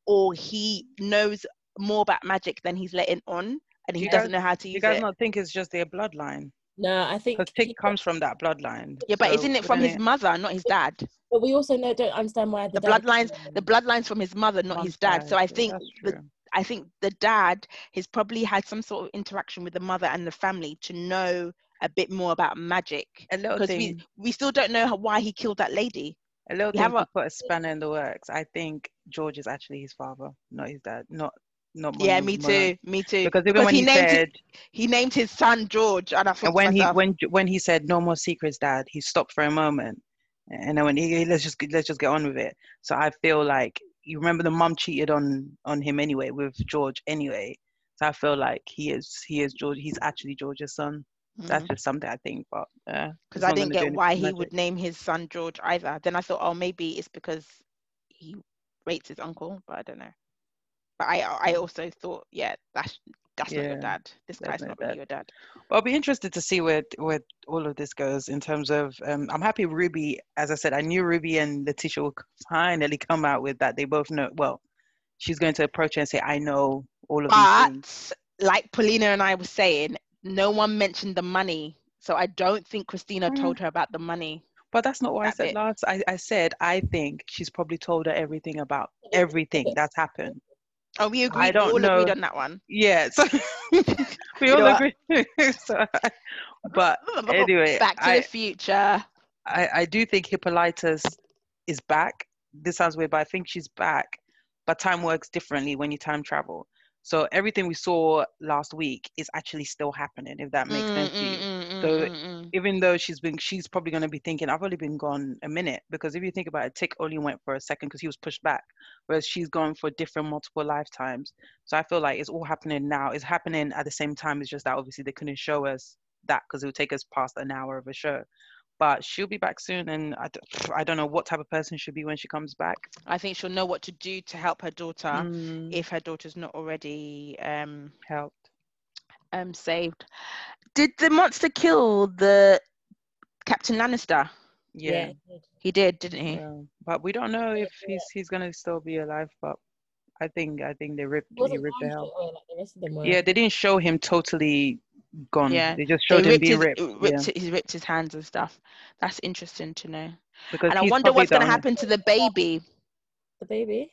or he knows more about magic than he's letting on and he You doesn't guys- know how to use it. You guys it not think it's just their bloodline? No, I think Because he comes from that bloodline. yeah but so isn't it from wouldn't his mother not his dad But we also know don't understand why the, the bloodlines the bloodlines from his mother not his dad so i think the, i think the dad has probably had some sort of interaction with the mother and the family to know a bit more about magic a little because we thing. we still don't know how, why he killed that lady A little we thing have to a- put a spanner in the works. I think George is actually his father, not his dad. Not not. yeah me too me too Because even when he, he, named said, his, he named his son george and i thought and when he when when he said no more secrets, Dad, he stopped for a moment, and then when he let's just let's just get on with it. So I feel like you remember the mum cheated on on him anyway with George anyway. So I feel like he is he is George. He's actually George's son. That's Mhm. just something I think, but yeah. because it's I didn't get why he magic. would name his son George either. Then I thought, oh, maybe it's because he rates his uncle, but I don't know. But I I also thought, yeah, that's that's not your dad. This guy's not really your dad. Well, I'll be interested to see where where all of this goes in terms of. Um, I'm happy Ruby, as I said, I knew Ruby and Letitia will finally come out with that. They both know. Well, she's going to approach her and say, "I know all of these things." But like Paulina and I were saying, no one mentioned the money. So I don't think Christina Mm. told her about the money. But that's not what I said bit. last. I, I said I think she's probably told her everything about everything that's happened. Oh, we agreed. don't we all agreed know. on that one. Yeah, so we all agree. so, but anyway, Back to I, the future. I I do think Hippolyta is back. This sounds weird, but I think she's back but time works differently when you time travel. So everything we saw last week is actually still happening, if that makes sense to you. Mm, So mm, mm, mm. Even though she's been, she's probably going to be thinking, I've only been gone a minute. Because if you think about it, Tick only went for a second because he was pushed back, whereas she's gone for different multiple lifetimes. So I feel like it's all happening now. It's happening at the same time. It's just that obviously they couldn't show us that because it would take us past an hour of a show. But she'll be back soon, and I don't, I don't know what type of person she'll be when she comes back. I think she'll know what to do to help her daughter Mm, if her daughter's not already um helped. um saved. Did the monster kill the Captain Lancaster? Yeah. it did. He did, didn't he? Yeah, but we don't know if he's he's gonna still be alive. But I think I think they ripped He he ripped the hell. like the rest of them were. Yeah, they didn't show him totally gone. Yeah, they just They showed him ripped being his, ripped. ripped, yeah, his, he ripped his hands and stuff. That's interesting to know. because And I wonder what's going to happen to the baby. The baby.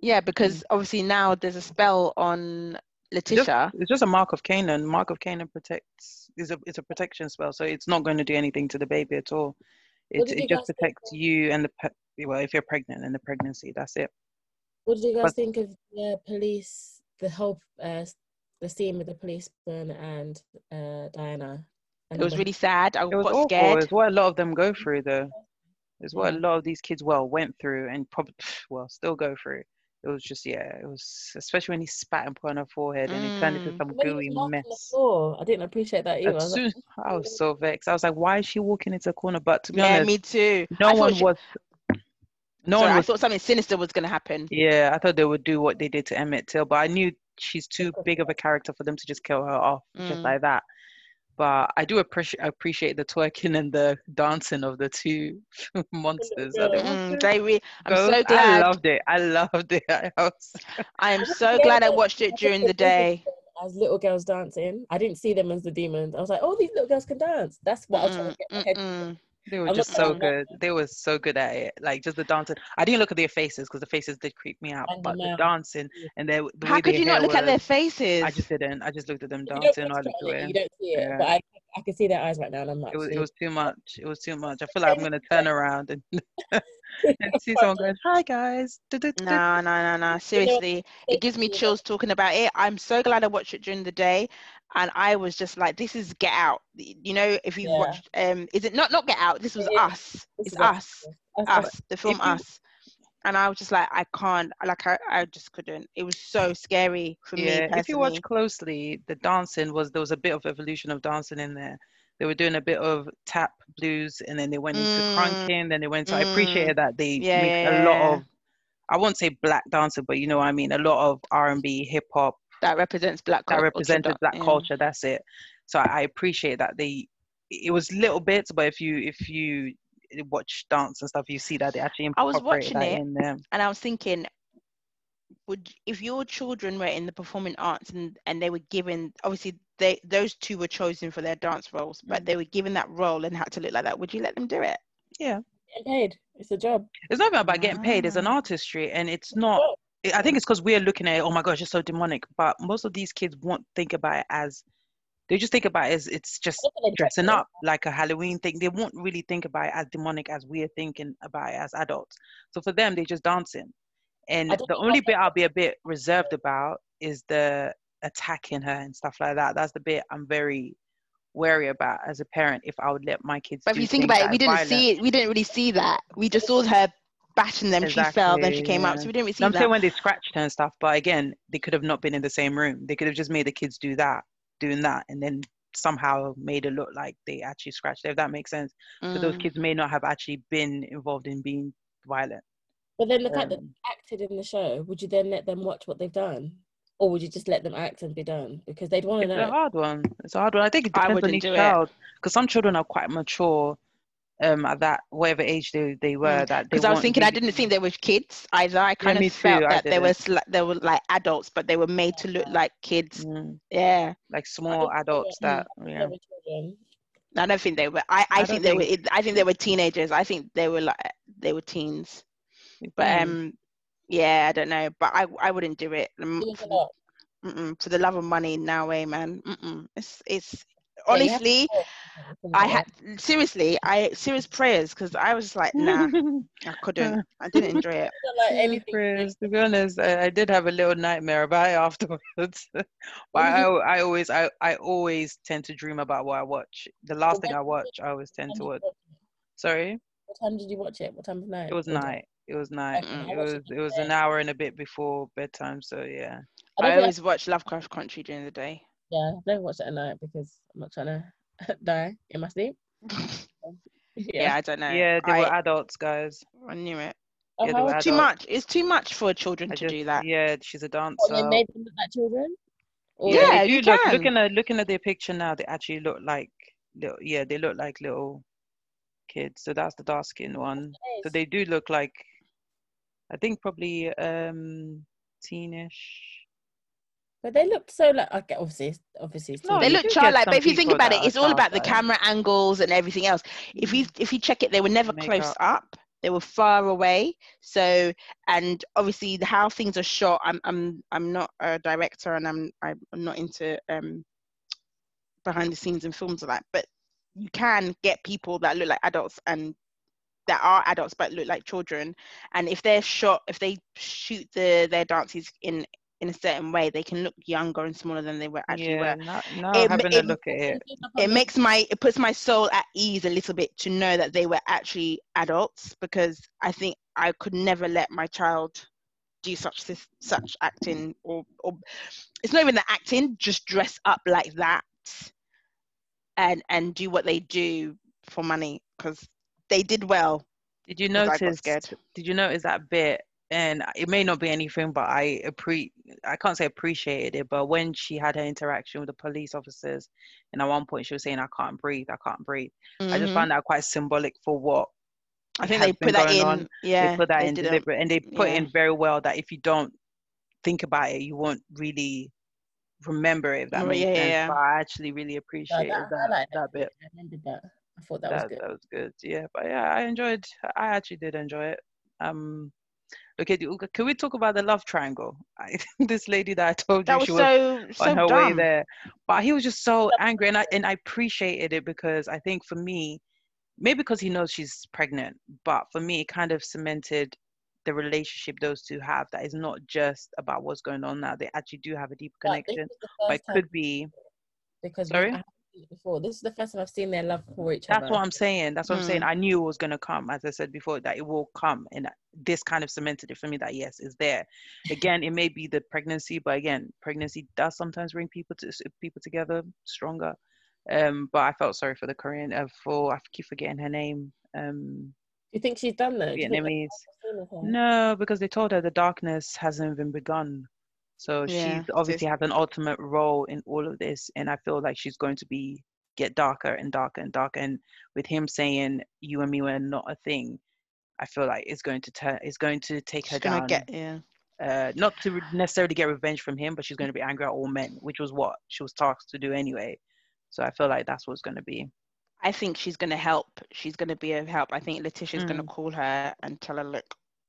Yeah, Mm. because obviously now there's a spell on Just, Letitia. it's just a mark of Canaan. Mark of Canaan protects is a it's a protection spell, so it's not going to do anything to the baby at all. What It it just guys think protects you and the pe- well, if you're pregnant and the pregnancy, that's it. What did you guys But- think of the police? The whole uh, s- the scene with the policeman and uh, Diana. And It was the- really sad. I It was got awful. scared. It's what a lot of them go through, though. It's what Yeah. a lot of these kids well went through and probably well still go through. It was just yeah, it was especially when he spat and put on her forehead and it turned into Mm. some when gooey was knocking the mess. floor, I didn't appreciate that either. I As was like, I was so vexed. I was like, why is she walking into a corner? But to be Yeah, honest, me too. no I one she- was. No sorry, one I thought something sinister was going to happen. Yeah, I thought they would do what they did to Emmett Till, but I knew she's too big of a character for them to just kill her off just Mm. like that. But I do appreciate appreciate the twerking and the dancing of the two monsters. Yeah. Mm, they re- I'm go. so I loved it. I loved it. I was, I am so Yeah, glad I watched it during the day. As little girls dancing, I didn't see them as the demons. I was like, oh, these little girls can dance. That's what I was trying to get my head. They were I'm just so good. They were so good at it. Like just the dancing. I didn't look at their faces because the faces did creep me out. And But the mouth. dancing and their the How could you not look at their faces? I just didn't. I just looked at them dancing. I looked on it, you don't see it, Yeah. but I, I can see their eyes right now, and I'm like, It was it was too much. It was too much. I feel like I'm gonna turn around and, and see someone going, "Hi guys." Du-du-du-du." No, no, no, no. Seriously, it gives me chills talking about it. I'm so glad I watched it during the day, and I was just like, "This is Get Out." You know, if you've Yeah. watched, um, is it not not Get Out? This was It. Us. This It's us. Us. Us. The film Us. And I was just like, I can't. Like, I, I just couldn't. It was so scary for me Yeah, personally. if you watch closely, the dancing was there was a bit of evolution of dancing in there. They were doing a bit of tap blues, and then they went into Mm. crunking. Then they went. So I Mm. appreciated that they Yeah, mixed yeah, a lot yeah. of. I won't say black dancing, but you know what I mean. A lot of R and B, hip hop that represents black that culture. represented black yeah. culture. That's it. So I, I appreciate that they. It was little bits, but if you if you watch dance and stuff, you see that they actually I was watching it in there. and I was thinking, would if your children were in the performing arts and and they were given obviously they those two were chosen for their dance roles, but Mm. they were given that role and had to look like that, would you let them do it? Yeah, Getting paid. It's a job. it's not about getting paid. It's an Ah. artistry, and it's not. I- I think it's because we're looking at it, oh my gosh, it's so demonic. But most of these kids won't think about it as they just think about it as it's just Look at them dressing dressing up like a Halloween thing. They won't really think about it as demonic as we're thinking about it as adults. So for them, they're just dancing. And the only bit I'll be a bit reserved about is the attacking her and stuff like that. That's the bit I'm very wary about as a parent if I would let my kids. But if you think about it, we didn't violent. see it. We didn't really see that. We just saw her bashing them. she fell, then she Exactly, came up. So we didn't really see No, I'm saying when they scratched her and stuff, but again, they could have not been in the same room. They could have just made the kids do that, doing that, and then somehow made it look like they actually scratched her, if that makes sense. So those Mm. kids may not have actually been involved in being violent. But then the fact that Um, they acted in the show, would you then let them watch what they've done? Or would you just let them act and be done? Because they'd want to know? it's a hard one. It's a hard one. I think it I depends on wouldn't each it. child, because some children are quite mature um, at that whatever age they, they were. That Because Mm. I was won't thinking, I didn't think they were kids either. I kind me of felt too, that they were didn't. they were like adults, but they were made to look like kids. Mm, Yeah. like small adults that they yeah. I don't think they were. I, I, I think they think- were. I think they were teenagers. I think they were like they were teens. But Mm. um, yeah, I don't know. But I I wouldn't do it. It was for the- mm-mm, for the love of money, no way, man. Mm-mm. It's it's Yeah, you have to honestly, pray for I had seriously, I serious prayers because I was just like, nah, I couldn't. I didn't enjoy it. Like Yeah, anything. Chris, to be honest, I, I did have a little nightmare about it afterwards. but I, I always, I, I always tend to dream about what I watch. The last thing I watch, I always tend to time watch. did you watch it? Sorry, What time did you watch it? What time of night? it was night. It was night. Okay. I It was, it it was an hour and a bit before bedtime. So yeah. I I don't always watch Lovecraft Country during the day. Yeah, I've never watched it at night because I'm not trying to die in my sleep. Yeah, Yeah. I don't know. Yeah, they I, were adults, guys. I knew it. Oh, yeah, they how Too much. It's too much for children I to just- do that. Yeah, she's a dancer. what, they made them look like children? Or Yeah, they you do look, can. looking at looking at their picture now, they actually look like little. Yeah, they look like little kids. So that's the dark skinned one. So they do look like, I think probably um teenish. But they looked so like okay, obviously, obviously, it's No, They you look childlike, but if you think about it, it's all about the camera angles and everything else. If you if you check it, they were never close Makeup. up. They were far away. So and obviously the how things are shot. I'm I'm I'm not a director and I'm I'm not into um behind the scenes in films like that. But you can get people that look like adults and that are adults but look like children. And if they're shot, if they shoot the their dances in in a certain way, they can look younger and smaller than they were actually yeah, were now, now It- having it- a look at it. it makes my it puts my soul at ease a little bit to know that they were actually adults because I think I could never let my child do such this such acting or or it's not even the acting just dress up like that and and do what they do for money because they did well Did you 'cause I got notice? scared. Did you notice that bit? And it may not be anything, but I appre I can't say appreciated it, but when she had her interaction with the police officers, and at one point she was saying, "I can't breathe, I can't breathe." I just Mhm. found that quite symbolic for what I think they put that in on. yeah they put that they in didn't- deliberate, and they put yeah. in very well that if you don't think about it, you won't really remember it. If that Oh, makes yeah, yeah, sense. yeah. But I actually really appreciated that- I that like that bit. I remembered that. I thought that, that, was good. that was good. Yeah, but yeah, I enjoyed. I actually did enjoy it. Um, okay, can we talk about the love triangle? I, this lady that I told you that was she was so so on her way there, but he was just so angry, and I and I appreciated it because I think for me, maybe because he knows she's pregnant, but for me, it kind of cemented the relationship those two have. That is not just about what's going on now. They actually do have a deep connection. the But it could be. because Sorry? I haven't seen it before. This is the first time I've seen their love for each That's other. That's what I'm saying. That's what I'm saying. Mm. I knew it was gonna come, as I said before, that it will come, and this kind of cemented it for me that yes, it's there. Again, it may be the pregnancy, but again, pregnancy does sometimes bring people to people together stronger. Um, but I felt sorry for the Korean. Uh, for I keep forgetting her name. Um, Do you think she's done that? Do you think that's Vietnamese. the scene? No, because they told her the darkness hasn't even begun. So Yeah, she obviously has an ultimate role in all of this, and I feel like she's going to be get darker and darker and darker. And with him saying you and me were not a thing, I feel like it's going to turn. It's going to take her she's down. get yeah uh, not to necessarily get revenge from him, but she's going to be angry at all men, which was what she was tasked to do anyway. So I feel like that's what's going to be. I think she's going to help. She's going to be of help. I think Letitia's going to Mm. call her and tell her, look,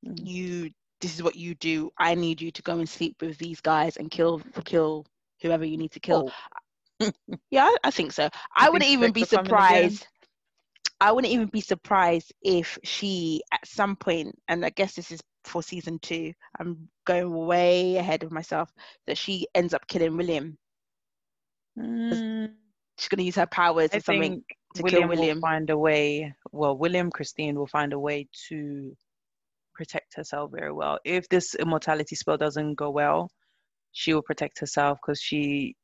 Mm. you, this is what you do. I need you to go and sleep with these guys and kill, kill whoever you need to kill. Oh, Yeah, I, I think so. I think wouldn't even be Spectre coming again? surprised. I wouldn't even be surprised if she, at some point, and I guess this is for season two. I'm going way ahead of myself. That she ends up killing William. mm, She's going to use her powers I or something. to kill William, William. will find a way. Well, William Christine will find a way to protect herself very well. If this immortality spell doesn't go well, she will protect herself because she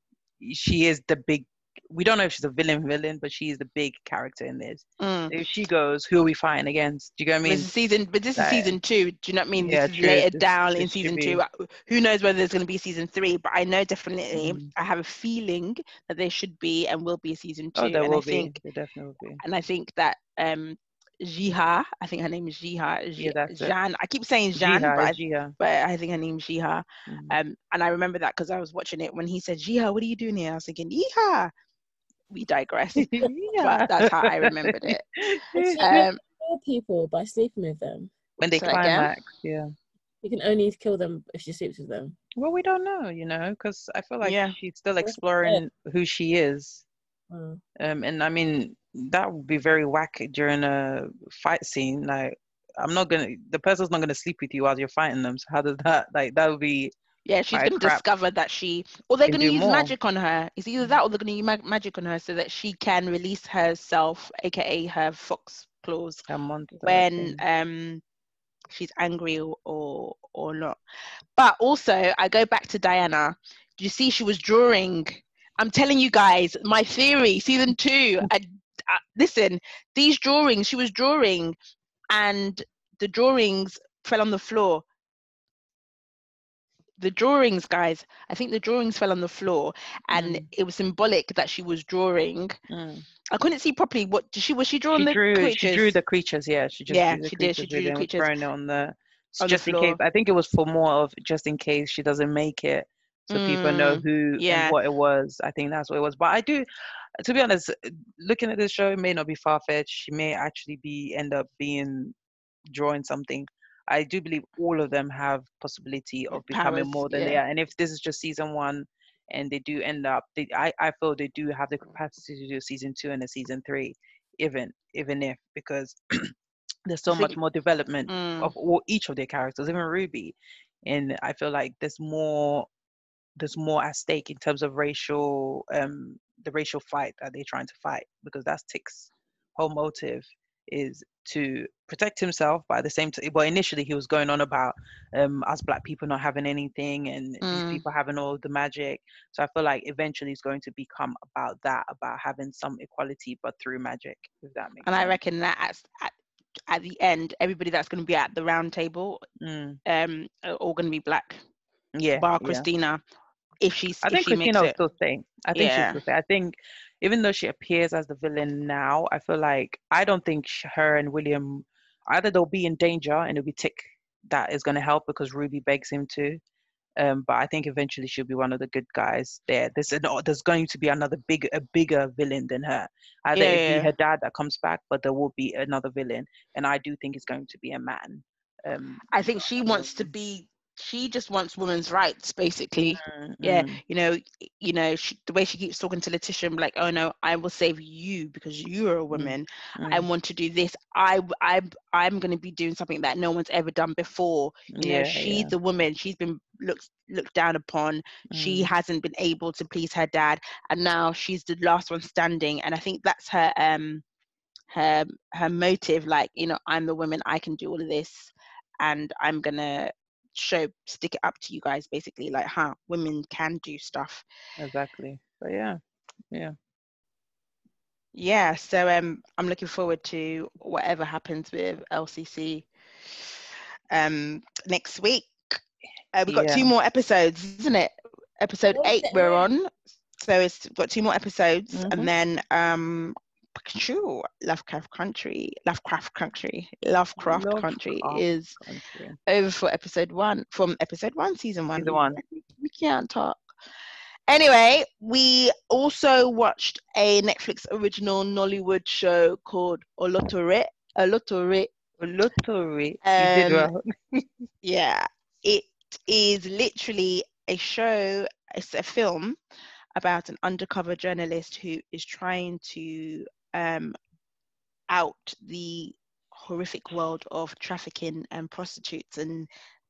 she is the big. We don't know if she's a villain villain, but she is the big character in this. Mm. If she goes, who are we fighting against? Do you get what I mean? this is season, but this like- is season two. Do you know what I mean? Yeah, this is true. later This- down in this should season two. Who knows whether there's going to be season three? But I know definitely. Mm. I have a feeling that there should be and will be a season two. Oh, there and will I be. think, There definitely will be. and I think that um, Jiha, I think her name is Jiha. Yeah, that's it. I keep saying Jean, Jiha, but I, Jiha. but I think her name's Jiha. Mhm. Um, and I remember that because I was watching it when he said, "Jiha, what are you doing here?" I was thinking, "Yeehaw." We digress. yeah. that's how I remembered it. But Um, kill people by sleeping with them. when they Say that again? climax, yeah. You can only kill them if she sleeps with them. Well, we don't know, you know, because I feel like Yeah. she's still exploring who she is. Mm. Um, and I mean that would be very whack during a fight scene. Like I'm not gonna, the person's not gonna sleep with you while you're fighting them. So how does that like that would be? Yeah, she's to crap. discover that she, or they're to use more. magic on her. It's either that or they're to use mag- magic on her so that she can release herself, aka her fox claws, A monster when um she's angry or, or or not. But also, I go back to Diana. Do you see she was drawing? I'm telling you guys, my theory, season two. I, I, listen, these drawings, she was drawing, and the drawings fell on the floor. The drawings, guys, I think the drawings fell on the floor, and Mm. it was symbolic that she was drawing. Mm. I couldn't see properly. What did she was she drawing She the drew. creatures? She drew the creatures. Yeah, she just Yeah, drew the she did, she drew the creatures thrown it on the on the just in case. I think it was for more of just in case she doesn't make it, so people know Mm, who yeah. and what it was. I think that's what it was. But I do, to be honest, looking at this show, it may not be far fetched. She may actually be end up being drawing something. I do believe all of them have possibility of becoming more than they are. And if this is just season one, and they do end up, they, I I feel they do have the capacity to do season two and a season three, even even if because there's so much more development Mm. of all each of their characters, even Ruby. And I feel like there's more there's more at stake in terms of racial um the racial fight that they're trying to fight because that's Tick's whole motive is to protect himself but at the same time well initially he was going on about um us black people not having anything and these Mm. people having all the magic so i feel like eventually it's going to become about that about having some equality but through magic if that makes and I sense reckon that at, at at the end, everybody that's going to be at the round table, mm. um, are all going to be black. yeah Bar yeah. If she's I think she Christina will still stay. I think Yeah. she'll still stay. I think even though she appears as the villain now, I feel like I don't think her and William either they'll be in danger and it'll be Tick that is going to help because Ruby begs him to. Um, but I think eventually she'll be one of the good guys there. There's an, oh, there's going to be another big a bigger villain than her. Either Yeah, it be her dad that comes back, but there will be another villain, and I do think it's going to be a man. Um, I think she wants to be. She just wants women's rights, basically. mm, Yeah, mm, you know, you know, she, the way she keeps talking to Letitia, be like, "Oh no, I will save you because you are a woman. I mm. want to do this. I, I, I'm going to be doing something that no one's ever done before. You know, yeah, she's yeah. the woman. She's been looked looked down upon. She Mm, hasn't been able to please her dad, and now she's the last one standing. And I think that's her um her her motive. Like, you know, I'm the woman. I can do all of this, and I'm gonna show stick it up to you guys. Basically, like, huh, women can do stuff. exactly. But yeah, yeah. Yeah. So um, I'm looking forward to whatever happens with LCC um next week. Uh, we've got two more episodes, isn't it? Episode What eight it we're on. So it's got two more episodes, Mhm. and then um, phew, Lovecraft Country, Lovecraft Country, Lovecraft Country is Country. over for episode one from episode one, season one. Season one. We can't talk. Anyway, we also watched a Netflix original Nollywood show called Oloture. Oloture did Um, well. yeah, it is literally a show, it's a film about an undercover journalist who is trying to um, out the horrific world of trafficking and prostitutes and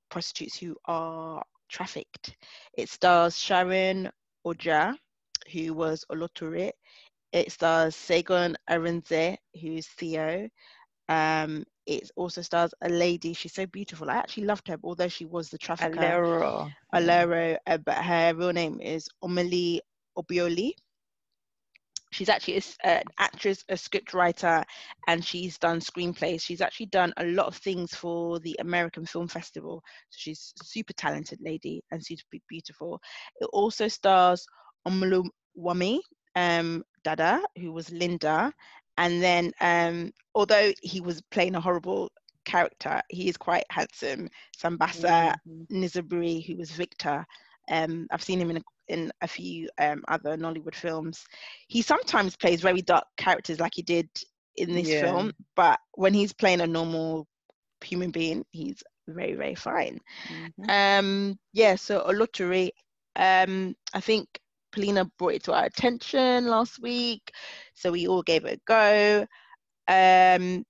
prostitutes who are trafficked. It stars Sharon Ooja, who was Oloture. It stars Segun Arinze, who's Theo. Um, it also stars a lady. She's so beautiful. I actually loved her, although she was the trafficker. Alero. Alero, uh, but her real name is Omoni Oboli. She's actually an actress, a script writer, and she's done screenplays. She's actually done a lot of things for the American Film Festival. So she's a super talented lady and super beautiful. It also stars Omulu Wami um, Dada, who was Linda, and then um, although he was playing a horrible character, he is quite handsome. Sambasa Mhm. Nzeribe, who was Victor. Um, I've seen him in a, in a few um, other Nollywood films. He sometimes plays very dark characters, like he did in this Yeah. film. But when he's playing a normal human being, he's very very fine. Mhm. Um, yeah. So Oloture, um, I think Paulina brought it to our attention last week, so we all gave it a go. Um,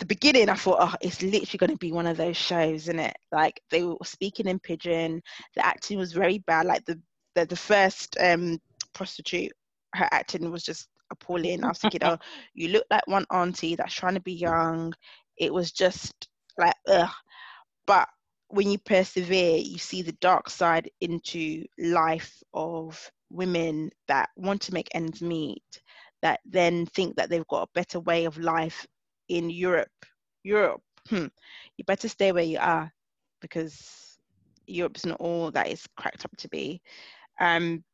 the beginning, I thought, oh, it's literally going to be one of those shows, isn't it? Like they were speaking in pidgin. The acting was very bad. Like the the, the first um, prostitute, her acting was just appalling. I was thinking, oh, you look like one auntie that's trying to be young. It was just like, ugh. But when you persevere, you see the dark side into life of women that want to make ends meet, that then think that they've got a better way of life in Europe, Europe, hmm, you better stay where you are because Europe's not all that it's cracked up to be. Um,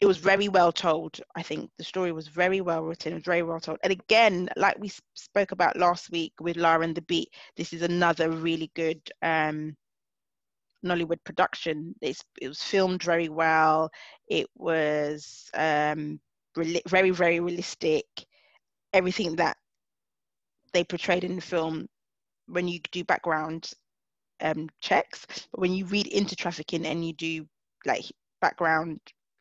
it was very well told. I think the story was very well written, very well told. And again, like we spoke about last week with Lara and the Beat, this is another really good um, Nollywood production. It's, it was filmed very well. It was um, re- very, very realistic. Everything that they portrayed in the film when you do background um, checks, but when you read into trafficking and you do like background,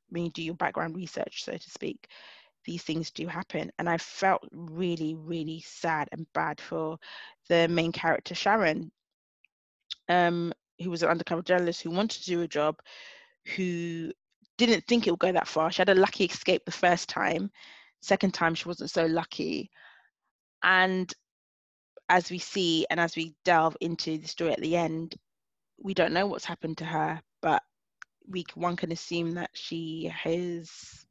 when you do your background research, so to speak, these things do happen. And I felt really, really sad and bad for the main character, Sharon, um, who was an undercover journalist who wanted to do a job, who didn't think it would go that far. She had a lucky escape the first time. Second time, she wasn't so lucky. And as we see and as we delve into the story at the end, we don't know what's happened to her, but we one can assume that she has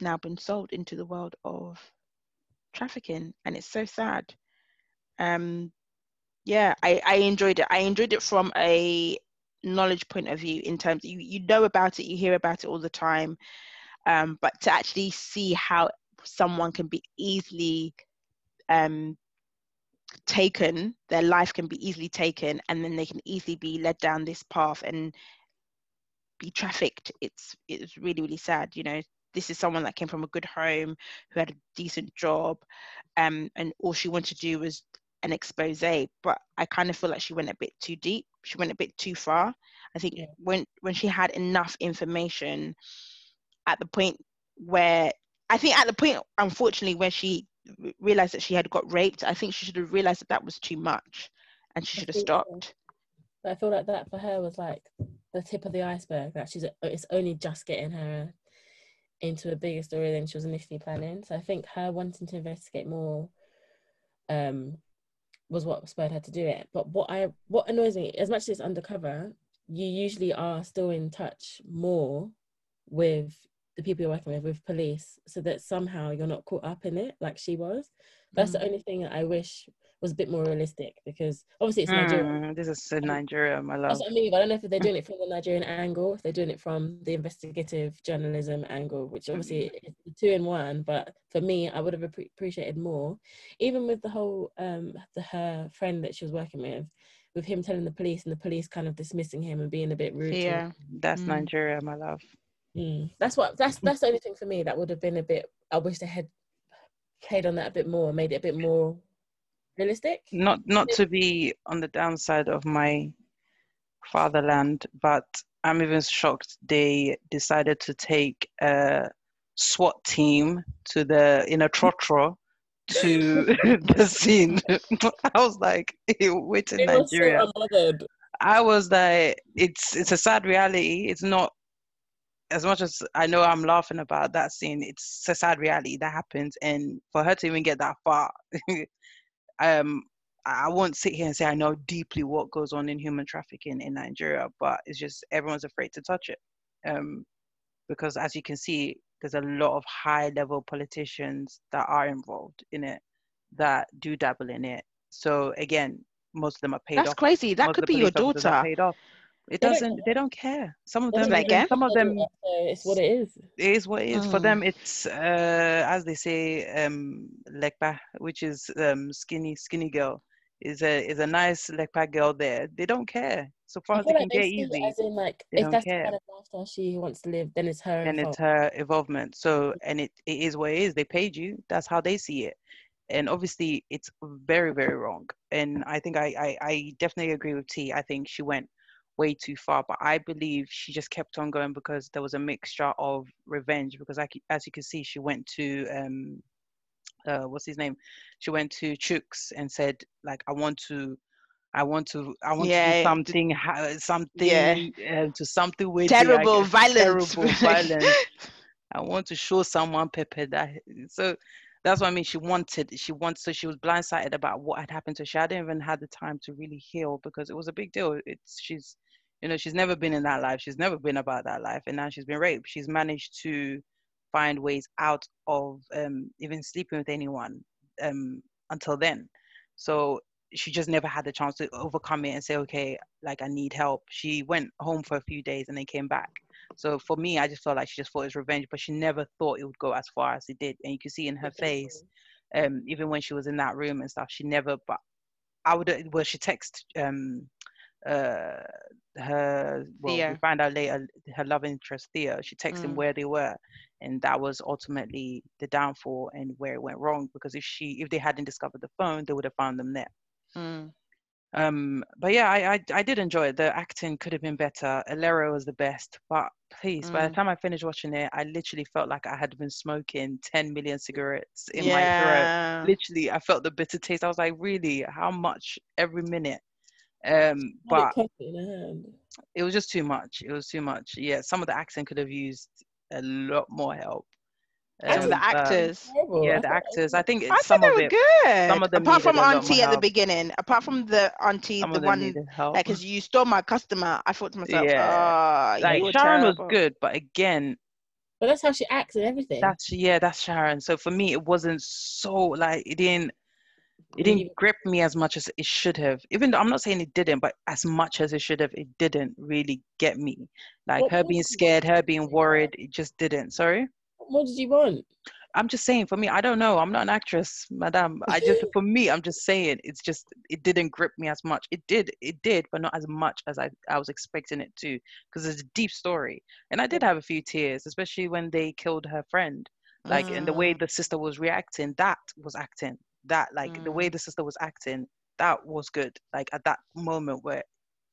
now been sold into the world of trafficking, and it's so sad. Um, yeah, I, I enjoyed it. I enjoyed it from a knowledge point of view in terms you you know about it, you hear about it all the time, um, but to actually see how someone can be easily um, taken their life can be easily taken and then they can easily be led down this path and be trafficked. It's it's really really sad you know. This is someone that came from a good home who had a decent job um, and all she wanted to do was an expose. But i kind of feel like she went a bit too deep. She went a bit too far. I think yeah. when when she had enough information at the point where i think at the point unfortunately where she realized that she had got raped, I think she should have realized that that was too much, and she should have stopped. I feel like that for her was like the tip of the iceberg. That she's it's only just getting her into a bigger story than she was initially planning. So I think her wanting to investigate more um, was what spurred her to do it. But what I what annoys me, as much as it's undercover, you usually are still in touch more with the people you're working with with police so that somehow you're not caught up in it like she was that's mm. the only thing that i wish was a bit more realistic because obviously it's Nigeria. Mm, this is in Nigeria, my love. That's what I mean. I don't know if they're doing it from the Nigerian angle, if they're doing it from the investigative journalism angle, which obviously mm. is two in one. But for me, I would have appreciated more, even with the whole um the her friend that she was working with, with him telling the police and the police kind of dismissing him and being a bit rude. Yeah, that's mm. Nigeria, my love. Mm. That's what that's that's the only thing for me that would have been a bit. I wish they had played on that a bit more, made it a bit more realistic. Not not to be on the downside of my fatherland, but I'm even shocked they decided to take a SWAT team to the in a trotro to the scene. I was like, wait in Nigeria. So I was like, it's it's a sad reality. It's not as much as I know I'm laughing about that scene, it's a sad reality that happens. And for her to even get that far, um, I won't sit here and say I know deeply what goes on in human trafficking in Nigeria, but it's just everyone's afraid to touch it. Um, because as you can see, there's a lot of high level politicians that are involved in it that do dabble in it. So again, most of them are paid That's off. That's crazy. That most could be your daughter. Paid off. It doesn't. They don't care. Some of them. Like some of them. It's what it is. It is what it is. Mm. For them, it's uh, as they say, um, lekpa, which is um, skinny, skinny girl. Is a is a nice lekpa girl there. They don't care. So far as they can like get easy. As in, like, if that's care. the kind of lifestyle she wants to live, then it's her. Then it's her involvement. So and it, it is what it is. They paid you. That's how they see it and obviously it's very very wrong and i think I, I, I definitely agree with t i think she went way too far. But I believe she just kept on going because there was a mixture of revenge. Because I, as you can see, she went to um, uh, what's his name? She went to Chooks and said like, I want to. I want to. I want to do something. Something Yeah. uh, to something with Terrible violence. Terrible violence. I want to show someone Pepe that. So that's what I mean. She wanted. She wants. So she was blindsided about what had happened to her. She hadn't even had the time to really heal because it was a big deal. It's she's, you know, she's never been in that life. She's never been about that life, and now she's been raped. She's managed to find ways out of um, even sleeping with anyone um, until then. So she just never had the chance to overcome it and say, okay, like I need help. She went home for a few days and then came back. So for me, I just felt like she just thought it was revenge, but she never thought it would go as far as it did. And you can see in her face, um, even when she was in that room and stuff, she never. But I would. Well, she text um, uh, her. Well, we find out later her love interest Thea. She texted him Mm. where they were, and that was ultimately the downfall and where it went wrong. Because if she, if they hadn't discovered the phone, they would have found them there. Mm. Um, but yeah, I, I I did enjoy it. The acting could have been better. Alero was the best, but please, by the Mm. time I finished watching it, I literally felt like I had been smoking 10 million cigarettes in my throat. Literally, I felt the bitter taste. I was like, really, how much every minute? Um, but it in her hand. it was just too much. It was too much. Yeah, some of the acting could have used a lot more help. Some Um, the actors. Horrible. yeah, the actors. I think I some thought of they were it. good. some of them apart from needed a lot more Auntie at the beginning, apart from the Auntie, Some the one needed like, because you stole my customer. I thought to myself, Yeah. ah, like you were Sharon was good, but again, But that's how she acts and everything. That's yeah, that's Sharon. So for me, it wasn't so like it didn't it didn't grip me as much as it should have. Even though I'm not saying it didn't, but as much as it should have, it didn't really get me. Like What her being scared, her being worried, it just didn't. Sorry. What did you want? I'm just saying for me, I don't know. I'm not an actress, madam. I just for me, I'm just saying it's just it didn't grip me as much. It did, it did, but not as much as I, I was expecting it to, because it's a deep story. And I did have a few tears, especially when they killed her friend. Like and the way Mm. the sister was reacting, that was acting. That like the way Mm. the sister was acting, that was good. Like at that moment where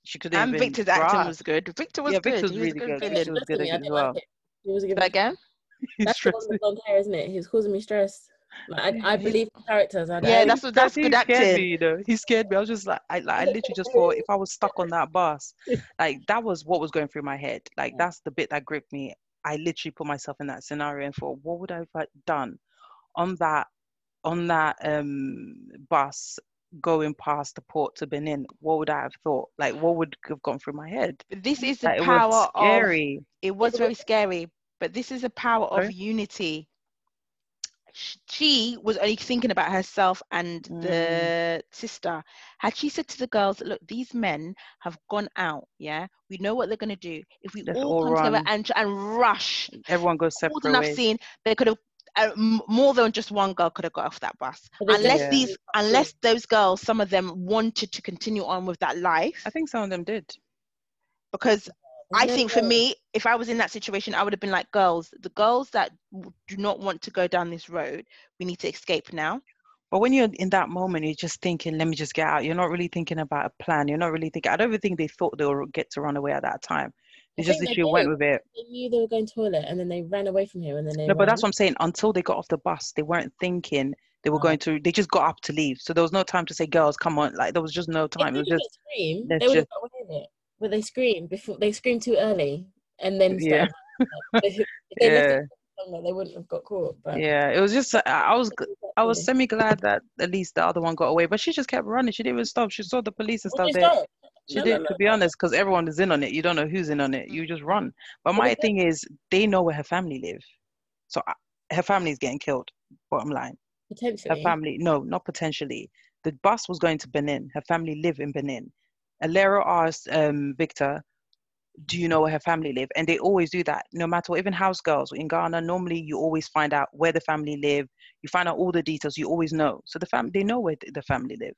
she couldn't and even Victor's acting was good. Victor was Yeah, good. Victor's he was really good good. He She was villain. was good stressing me. I as well. like. He was Say giving that again? That's the one with blonde hair, isn't it? he's causing me stress. Like, I, I believe the characters. I, Yeah, that's what that's he good acting. me, you know. He scared me. I was just like, I, like, I literally just thought if I was stuck on that bus, like that was what was going through my head. Like that's the bit that gripped me. I literally put myself in that scenario and thought, what would I have done on that on that um bus going past the port to Benin? What would I have thought? Like, what would have gone through my head? This is the Like, it power was of it was very scary, but this is the power of unity. She was only thinking about herself and Mm. the sister. Had she said to the girls, "Look, these men have gone out. Yeah, we know what they're gonna do. If we Let's all, all come together and and rush, Everyone goes separate enough ways. scene, they could have." Uh, more than just one girl could have got off that bus. But Unless Yeah. these, unless those girls, some of them wanted to continue on with that life. I think some of them did. because I No, think for me, if I was in that situation, I would have been like, girls, the girls that do not want to go down this road, we need to escape now. But when you're in that moment, you're just thinking, let me just get out. You're not really thinking about a plan. You're not really thinking. I don't even think they thought they would get to run away at that time. They I just literally went with it. They knew they were going to toilet and then they ran away from him and then they No, but that's what I'm saying. Until they got off the bus, they weren't thinking they were Oh. going to. They just got up to leave. So there was no time to say, girls, come on. Like there was just no If time. they It was just scream, they would have just- got away with it. But they screamed before they screamed too early and then yeah, if yeah, longer, they wouldn't have got caught. But yeah. It was just. I was. I was semi glad that at least the other one got away, but she just kept running. She didn't even stop. She saw the police and stuff there. stopped. She No, did, no, no, to be honest, because everyone is in on it. You don't know who's in on it. You just run. But my thing is, they know where her family live, so I, her family is getting killed. Bottom line, potentially, her family. No, not potentially. The bus was going to Benin. Her family live in Benin. Alero asked um, Victor, "Do you know where her family live?" And they always do that, no matter what. Even house girls in Ghana, normally you always find out where the family live. You find out all the details. You always know. So the fam, they know where the family live.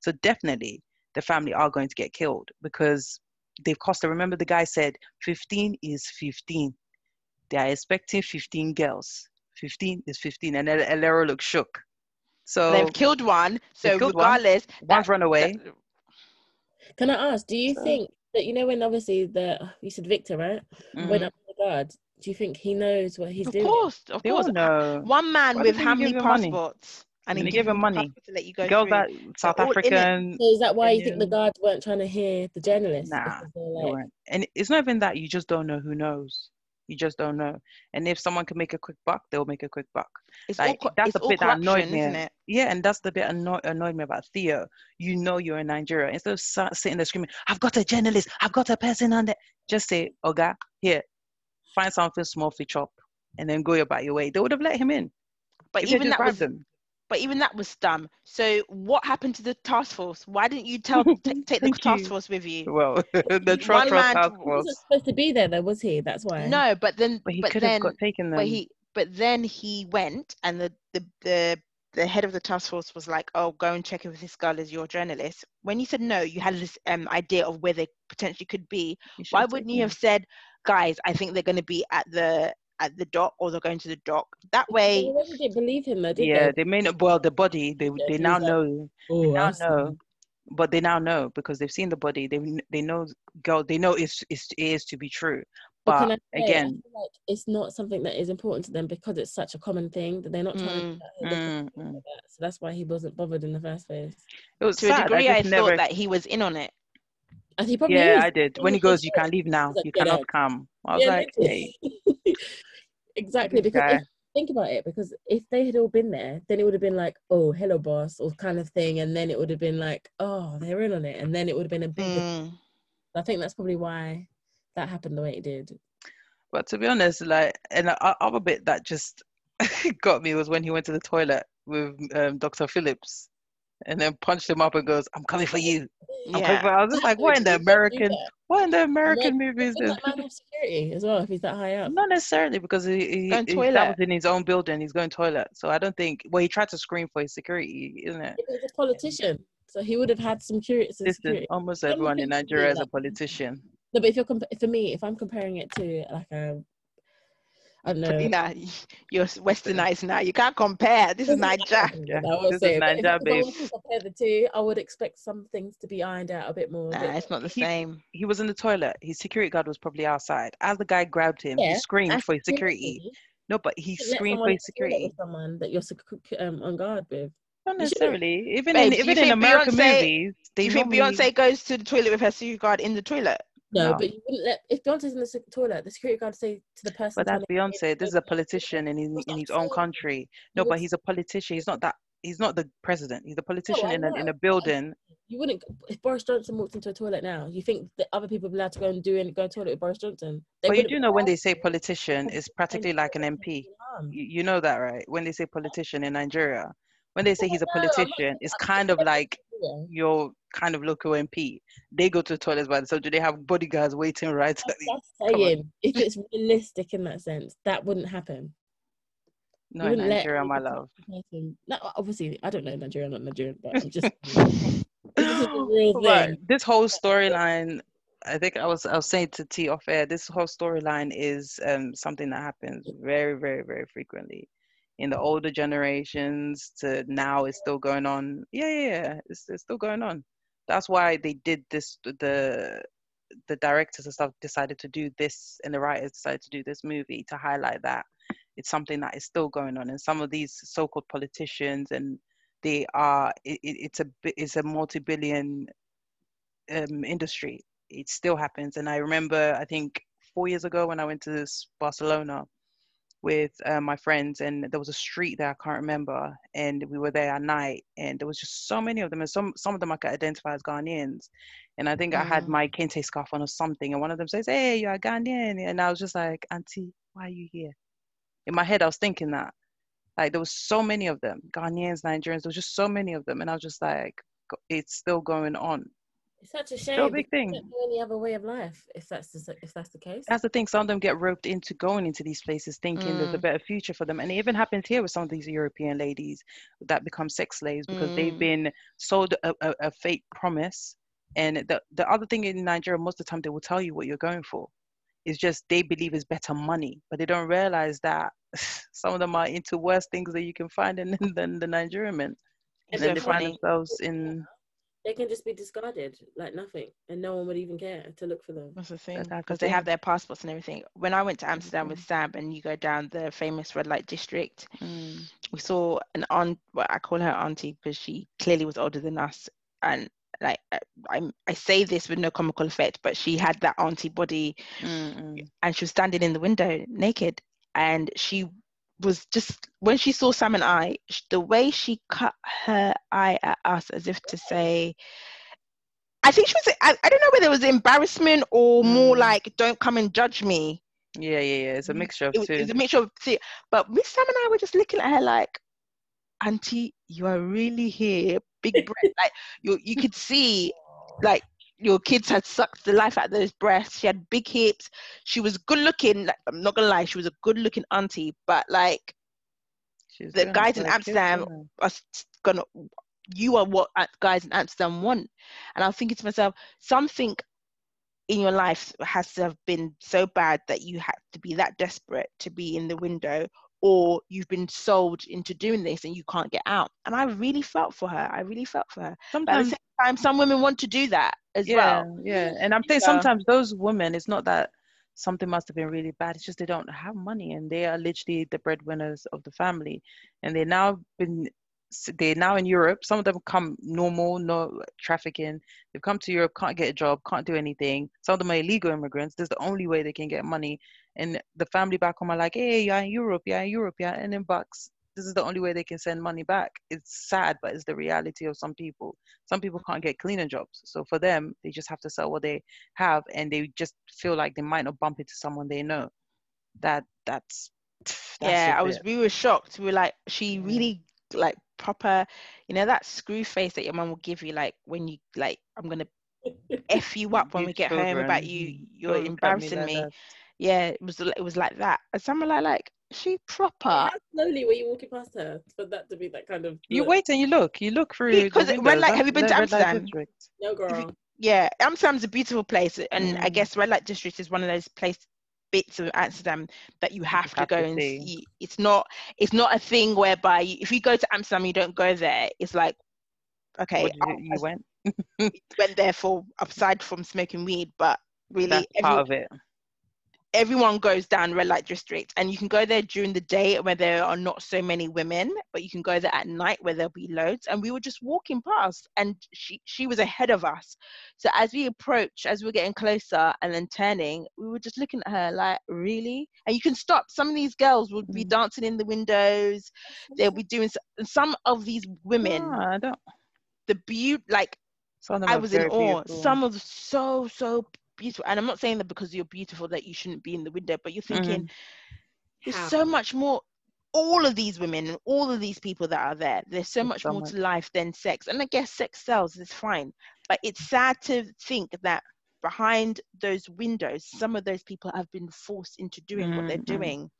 So definitely, the family are going to get killed because they've cost. her- Remember, the guy said 15 is 15. They are expecting 15 girls. 15 is 15, and Elero Alero looked shook. So They've killed one, so killed one. regardless, one's that- run away. that- Can I ask? Do you So- think that, you know when obviously the you said Victor, right? Mm. Went up the guard. Do you think he knows what he's doing? of doing? course, of They all course. know. One man Why with did how many him money? passports? And And he they give him money. passport to let you go Girls through. that South all in it. African. So is that why you think the guards weren't trying to hear the journalists? Nah, Because they're like, weren't. And it's not even that you just don't know who knows. You just don't know. And if someone can make a quick buck, they'll make a quick buck. It's Like, all, co- that's it's the bit that annoyed me. isn't it? Yeah, and that's the bit anno- annoyed me about Theo. You know you're in Nigeria. Instead of sa- sitting there screaming, I've got a journalist, I've got a person on there. Just say, Oga, here, find something small for chop and then go about your way. They would have let him in. But if even that was grabbed him. But even that was dumb. So what happened to the task force? Why didn't you tell ta- take the task force with you? Well, the One Trust man- Task he Force. wasn't supposed to be there, though, was he? That's why. No, but then But he but could then have got taken them. but he but then he went and the the the the head of the task force was like, "Oh, go and check if this girl is your journalist." When you said no, you had this um idea of where they potentially could be. Why wouldn't you have said, "Guys, I think they're going to be at the at the dock or they're going to the dock." That way, already didn't believe him, though, did Yeah, they? they may not. Well, the body, they Yeah, they now like, know. Oh, now I know, but they now know because they've seen the body. They they know girl. They know it's, it's it is to be true. But can But I say, I again, feel like it's not something that is important to them because it's such a common thing that they're not trying Mm, to. Mm, mm. that. So that's why he wasn't bothered in the first place. it was to a degree, I, just never. thought that he was in on it. And he probably yeah, is. I did. When he Probably goes, you is. can leave now. like, You cannot out." come. I was Yeah, like, hey, literally. exactly. Because if, think about it, because if they had all been there, then it would have been like, oh, hello, boss, or kind of thing. And then it would have been like, oh, they're in on it. And then it would have been a big Mm. I think that's probably why that happened the way it did. But to be honest, like, and the other bit that just got me was when he went to the toilet with um, Dr. Phillips, and then punched him up and goes, "I'm coming for you." I'm coming for Yeah, I was just like, what in the Exactly, you don't do American? What in the American movies? Wouldn't is that man have security as well if he's that high up? Not necessarily because he, he, Going he- that was in his own building. He's going toilet, so I don't think. Well, he tried to scream for his security, isn't it? If he was a politician, so he would have had some security. Some Listen, security. almost everyone in things to me, Nigeria is a politician. No, but if you're comp- for me, if I'm comparing it to like a, I don't know. Nah, you're westernized now. You can't compare. This is Naija. Yeah, I will this is say, but if, Naija, if I babe. compare the two, I would expect some things to be ironed out a bit more. Nah, bit- it's not the He- same. He was in the toilet. His security guard was probably outside. As the guy grabbed him, he screamed for his security. No, but he You shouldn't let screamed for someone his the toilet security. Someone that you're sec- um, on guard with. Not You shouldn't. necessarily. Even Babe, in do you even in think American Beyonce- movies, Do they you think normally- Beyonce goes to the toilet with her security guard in the toilet? No, No. but you wouldn't let if Beyonce's in the toilet, the security guard say to the person. But that's Beyonce. This is a politician in his, in his own country. No, but he's a politician. He's not that. He's not the president. He's a politician I in a in a building. You wouldn't. If Boris Johnson walked into a toilet now, you think that other people are allowed to go and do and go to toilet with Boris Johnson? They But you do know when they say politician, it's practically like an MP. You, you know that, right? When they say politician in Nigeria, when they say he's a No, I'm not politician, it's kind of like your kind of local MP. They go to the toilets by themselves. Do they have bodyguards waiting right? That's, that's Come on. saying if it's realistic in that sense, that wouldn't happen. No, in Nigeria, my love. person- No, obviously, I don't know Nigeria, not Nigerian, but I'm just. this is a real Right. thing. This whole storyline, I think I was I was saying to T off air. This whole storyline is um something that happens very, very, very frequently. In the older generations to now, it's still going on. Yeah, yeah, yeah. It's, it's still going on. That's why they did this. The the directors and stuff decided to do this, and the writers decided to do this movie to highlight that it's something that is still going on. And some of these so-called politicians and they are it, it- it's a it's a multi-billion um, industry. It still happens, and I remember I think four years ago when I went to Barcelona with uh, my friends, and there was a street there I can't remember, and we were there at night, and there was just so many of them, and some some of them I could identify as Ghanaians, and I think I had Mm. my kente scarf on or something, and one of them says, "Hey, you're a Ghanaian," and I was just like, "Auntie, why are you here?" In my head, I was thinking that. Like there was so many of them, Ghanaians, Nigerians. There was just so many of them, and I was just like, "It's still going on." It's such a shame. big thing. they don't know any other way of life if that's the, if that's the case. That's the thing. Some of them get roped into going into these places, thinking there's a Mm. better future for them, and it even happens here with some of these European ladies that become sex slaves because they've Mm. been sold a, a, a fake promise. And the the other thing in Nigeria, most of the time, they will tell you what you're going for. It's just they believe it's better money, but they don't realize that some of them are into worse things that you can find in than the Nigerian men. And then they find themselves in they can just be discarded like nothing, and no one would even care to look for them. That's the thing That's the because they have their passports and everything. When I went to Amsterdam with Mhm. Sam and you go down the famous red light district, Mm. we saw an aunt. Well, I call her auntie because she clearly was older than us, and like I, I'm, I say this with no comical effect, but she had that auntie body, Mm, mm. and she was standing in the window naked, and she was just when she saw Sam and I, the way she cut her eye at us as if to say. I think she was. I, I don't know whether it was embarrassment or more Mm. like, "Don't come and judge me." Yeah, yeah, yeah. It's a Mm, mixture of it, two. it was a mixture of the, but Miss Sam and I were just looking at her like, Auntie, you are really here, big breath. like you, you could see, like your kids had sucked the life out of those breasts. She had big hips. She was good looking. Like, I'm not gonna lie, she was a good looking auntie. But like She's the guys in her kids, Amsterdam are gonna, you are what uh, guys in Amsterdam want. And I'm thinking to myself, something in your life has to have been so bad that you had to be that desperate to be in the window or you've been sold into doing this and you can't get out and i really felt for her i really felt for her but at the Sometimes same time some women want to do that as yeah, well yeah. And I'm thinking So- sometimes those women, it's not that something must have been really bad. It's just they don't have money and they are literally the breadwinners of the family. And they now been they're now in Europe. Some of them come normal, no trafficking. They've come to Europe, can't get a job, can't do anything. Some of them are illegal immigrants. This is the only way they can get money. And the family back home are like, hey, you're in Europe, you're in Europe, you're in bucks. This is the only way they can send money back. It's sad, but it's the reality of some people. Some people can't get cleaning jobs. So for them they just have to sell what they have and they just feel like they might not bump into someone they know. That that's, that's yeah i was we were shocked. We were like she really like proper you know that screw face that your mum will give you like when you like i'm gonna f you up when You we get home about you you're look at embarrassing me. that. Yeah it was it was like that and someone like like she proper How slowly were you walking past her for that to be that kind of? you look? wait and you look you look through Because red windows. light- have you been to Amsterdam? No, girl. yeah, Amsterdam's a beautiful place, and I Mm. guess Red Light District is one of those place bits of Amsterdam that you have just to have go to and see. see. It's not it's not a thing whereby you, if you go to Amsterdam, you don't go there. It's like okay, What I, you, you went went there for aside from smoking weed, but really that's every, part of it everyone goes down red light district and you can go there during the day where there are not so many women but you can go there at night where there'll be loads and we were just walking past and she she was ahead of us so as we approach as we're getting closer and then turning we were just looking at her like really and you can stop some of these girls would be Mm. dancing in the windows they'll be doing some of these women Ah, I don't the beauty like some of them I was in awe. beautiful. Some of so so beautiful, and I'm not saying that because you're beautiful that you shouldn't be in the window, but you're thinking Mhm. there's How? so much more. All of these women and all of these people that are there, there's so much so more much. to life than sex. And I guess sex sells, it's fine, but it's sad to think that behind those windows, some of those people have been forced into doing what they're Mm, mm. doing.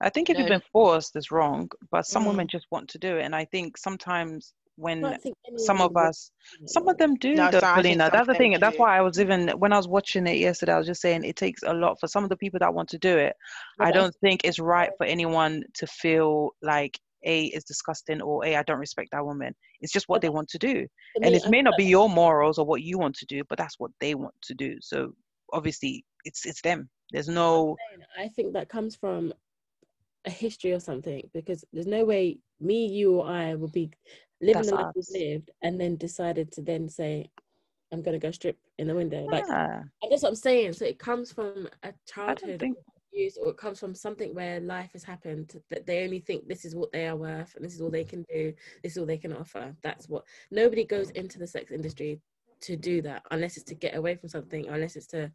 I think if you've been forced, it's wrong. But some Mm. women just want to do it, and I think sometimes when I don't think any some of us, some of them do No, though, so I Paulina. That's the them thing. That's why I was even when I was watching it yesterday. I was just saying it takes a lot for some of the people that want to do it. Yeah, I but I don't think it's right for anyone to feel like a is disgusting or a I don't respect that woman. It's just what they want to do, and it may not be your morals or what you want to do, but that's what they want to do. So obviously, it's it's them. There's no I think that comes from a history or something because there's no way me, you, or I will be living That's the life we've lived and then decided to then say, I'm gonna go strip in the window. Like ah, and that's what I'm saying. So it comes from a childhood think abuse or it comes from something where life has happened that they only think this is what they are worth and this is all they can do, this is all they can offer. That's what nobody goes into the sex industry to do that unless it's to get away from something, or unless it's to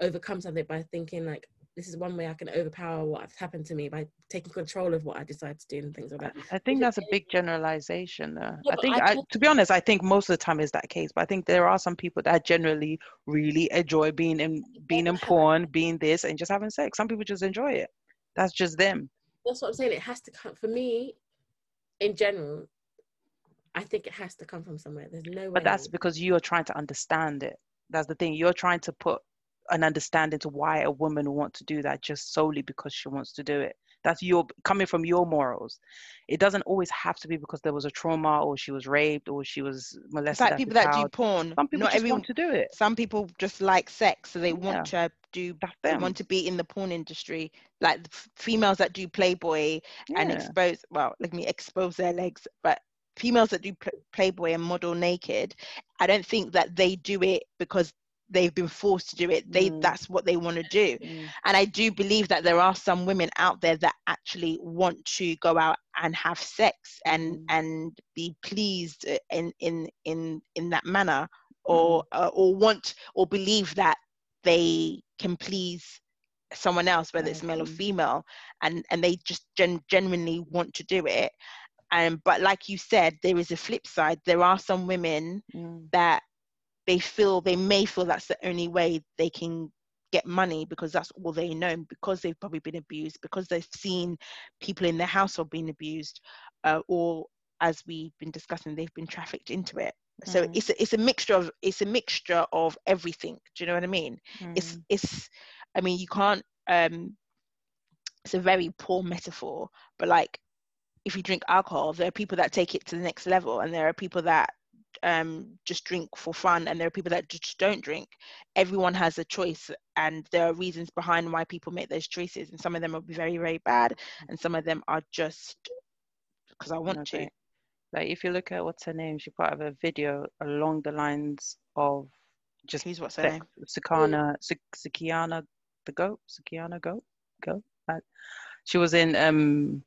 overcome something by thinking like this is one way I can overpower what's happened to me by taking control of what I decide to do and things like that. I think that's a big generalization. though. Yeah, I think, I I, to be honest, I think most of the time is that case. But I think there are some people that generally really enjoy being in being in porn, being this, and just having sex. Some people just enjoy it. That's just them. That's what I'm saying. It has to come for me in general. I think it has to come from somewhere. There's no way. But that's because you are trying to understand it. That's the thing. You're trying to put an understanding to why a woman would want to do that just solely because she wants to do it. That's your coming from your morals. It doesn't always have to be because there was a trauma or she was raped or she was molested. It's like people that do porn. Some people Not just everyone. want to do it. Some people just like sex, so they want to do. They want to be in the porn industry, like the f- females that do Playboy and expose. Well, let me expose their legs, but females that do pl- Playboy and model naked, I don't think that they do it because they've been forced to do it. They Mm. that's what they want to do. Mm. and i do believe that there are some women out there that actually want to go out and have sex and Mm. and be pleased uh, in in in in that manner or uh, or want or believe that they can please someone else whether it's male or Mhm. female and and they just gen- genuinely want to do it and but like you said there is a flip side there are some women Mm. that they feel they may feel that's the only way they can get money because that's all they know because they've probably been abused because they've seen people in their household being abused uh, or as we've been discussing they've been trafficked into it so Mm. it's a, it's a mixture of it's a mixture of everything do you know what i mean it's Mm. it's i mean you can't um it's a very poor metaphor but like if you drink alcohol there are people that take it to the next level and there are people that um just drink for fun and there are people that just don't drink everyone has a choice and there are reasons behind why people make those choices and some of them will be very very bad and some of them are just because i want to Like if you look at what's her name, she put out a video along the lines of just who's what's her sex. name Sakana, Sikiana, the goat, Sikiana goat, goat. She was in um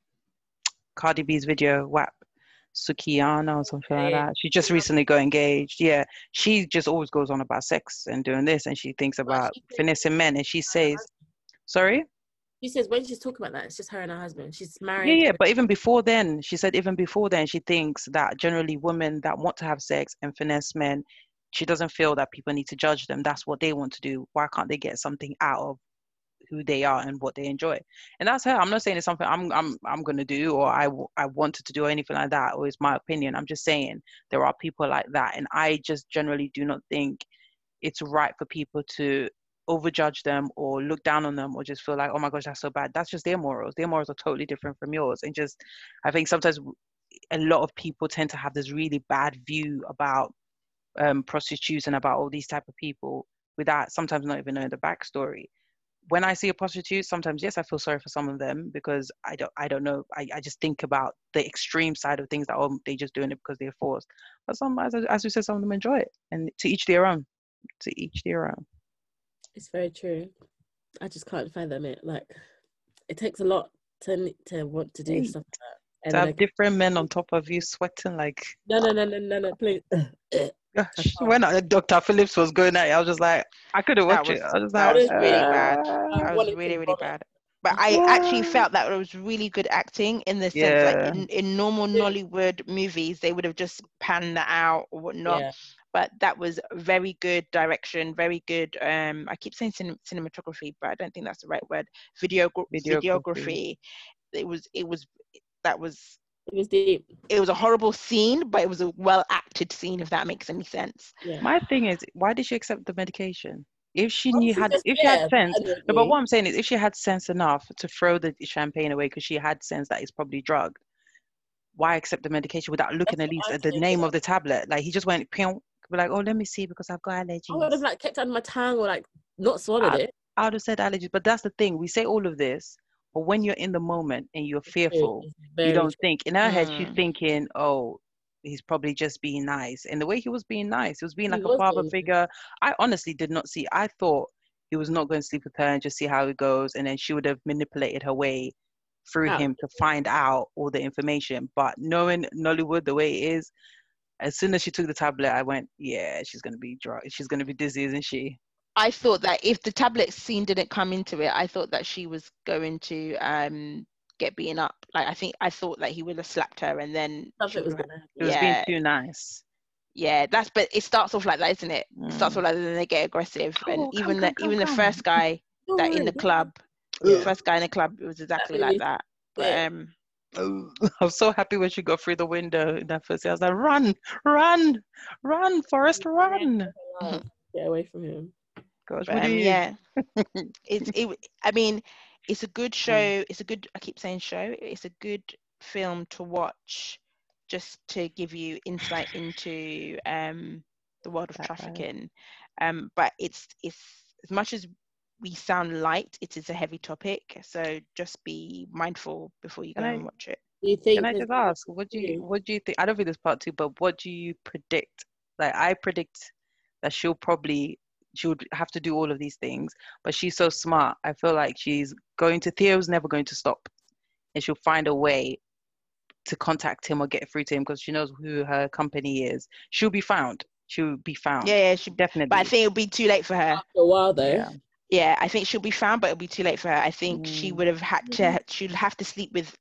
Cardi B's video WAP, Sukiana or something like that. She just recently got engaged. Yeah, she just always goes on about sex and doing this, and she thinks about she finessing men, and she says, "Sorry." She says when she's talking about that, it's just her and her husband. She's married. Yeah, yeah, but even before then, she said even before then, she thinks that generally women that want to have sex and finesse men, she doesn't feel that people need to judge them. That's what they want to do. Why can't they get something out of who they are and what they enjoy? And that's her. I'm not saying it's something I'm I'm I'm gonna do or I I wanted to do or anything like that. Or it's my opinion. I'm just saying there are people like that, and I just generally do not think it's right for people to overjudge them or look down on them or just feel like oh my gosh that's so bad that's just their morals their morals are totally different from yours and just i think sometimes a lot of people tend to have this really bad view about um, prostitutes and about all these type of people without sometimes not even knowing the backstory when i see a prostitute sometimes yes i feel sorry for some of them because i don't i don't know i, I just think about the extreme side of things that oh they just doing it because they're forced but some as, as we said some of them enjoy it and to each their own to each their own It's very true. I just can't fathom it. Like, it takes a lot to to want to do Hey, stuff like that. to have like, different men on top of you sweating like no, no, no, no, no, no, please. when uh, Dr. Phillips was going at it, I was just like, I couldn't watch it. I was like, was really bad. uh, that was really really bad but i actually felt that it was really good acting in the sense Yeah. like in, in normal Yeah. nollywood movies they would have just panned that out or whatnot Yeah. but that was very good direction very good um i keep saying cin- cinematography but i don't think that's the right word video Videography. videography it was it was that was It was deep. it was a horrible scene but it was a well acted scene if that makes any sense Yeah. My thing is, why did she accept the medication? If she Well, knew had, if she had sense, no, but what I'm saying is, if she had sense enough to throw the champagne away because she had sense that it's probably drugged, why accept the medication without looking That's at least at the name yeah. of the tablet? Like he just went, pew, be like, oh, let me see because I've got allergies. I would have like kept it under my tongue or like not swallowed I- it. I would have said allergies, but that's the thing. We say all of this, but when you're in the moment and you're fearful, you don't think. And I had she's Mm. thinking, oh, he's probably just being nice. And the way he was being nice, he was being He like a was father being figure. I honestly did not see. I thought he was not going to sleep with her and just see how it goes, and then she would have manipulated her way through Out. him to find out all the information. But knowing Nollywood the way it is, as soon as she took the tablet, I went, yeah, she's gonna be drunk. She's gonna be dizzy, isn't she? I thought that if the tablet scene didn't come into it, I thought that she was going to um get beaten up. Like I think I thought that he would have slapped her and then she was gonna happen. It was Yeah. being too nice. yeah, that's but it starts off like that, isn't it? It starts Mm. off like that, then they get aggressive. Oh, and come, even come, the come, even the first guy that in the club, worry. the first guy in the club, it was exactly like really- that. But Yeah. um Oh, I was so happy when she got through the window in that first scene. I was like, run, run, run, Forrest, run. Get away from him. Gosh, but what do um, you? yeah. it's it I mean, it's a good show. Mm. It's a good. I keep saying show. It's a good film to watch, just to give you insight into um, the world of trafficking. Um, but it's it's as much as we sound light, it is a heavy topic. So just be mindful before you go and watch it. You think Can I just ask, what do you what do you think? I don't think this part two, but what do you predict? Like I predict that she'll probably she would have to do all of these things, but she's so smart. I feel like she's going to Theo's never going to stop, and she'll find a way to contact him or get through to him because she knows who her company is. She'll be found. She'll be found. Yeah, yeah, she definitely. But I think it'll be too late for her. After a while, though. Yeah. yeah. I think she'll be found, but it'll be too late for her. I think mm. she would have had to. She'd have to sleep with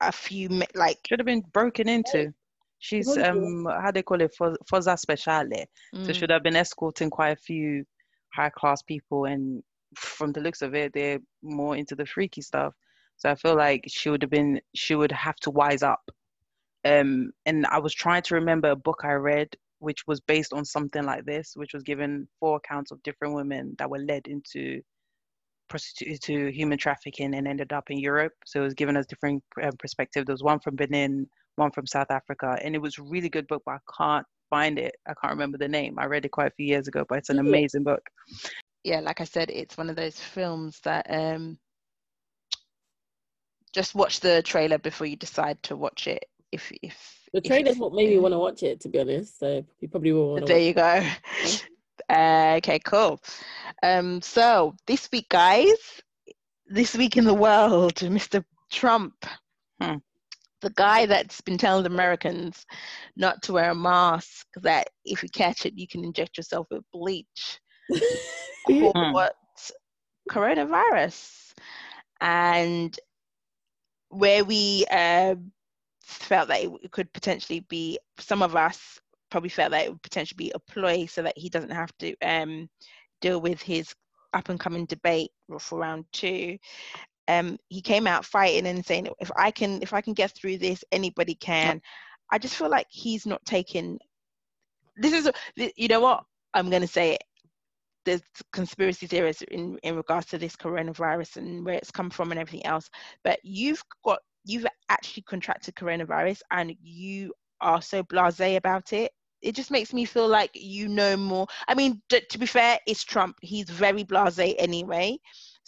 a few like. Should have been broken into. She's um how do they call it forza speciale. Mm. So should have been escorting quite a few high class people, and from the looks of it, they're more into the freaky stuff. So I feel like she would have been she would have to wise up. Um, and I was trying to remember a book I read which was based on something like this, which was given four accounts of different women that were led into prostitute to human trafficking and ended up in Europe. So it was given us different um, perspective. There was one from Benin, one from South Africa, and it was really good book, but I can't find it. I can't remember the name. I read it quite a few years ago, but it's an amazing book. Yeah, like I said, it's one of those films that um, just watch the trailer before you decide to watch it. If if the trailer's what made me want to watch it, to be honest. So you probably will. Want there you go. Uh, okay, cool. Um, so this week, guys, this week in the world, Mr. Trump, hmm. The guy that's been telling the Americans not to wear a mask, that if you catch it, you can inject yourself with bleach. Hmm. what coronavirus, and where we uh, felt that it could potentially be some of us probably felt that it would potentially be a ploy so that he doesn't have to um, deal with his up and coming debate for round two. Um, he came out fighting and saying, "If I can, if I can get through this, anybody can." I just feel like he's not taking. This is, you know what? I'm going to say it. There's conspiracy theories in in regards to this coronavirus and where it's come from and everything else. But you've got you've actually contracted coronavirus and you are so blasé about it it just makes me feel like you know more i mean to, to be fair it's trump he's very blasé anyway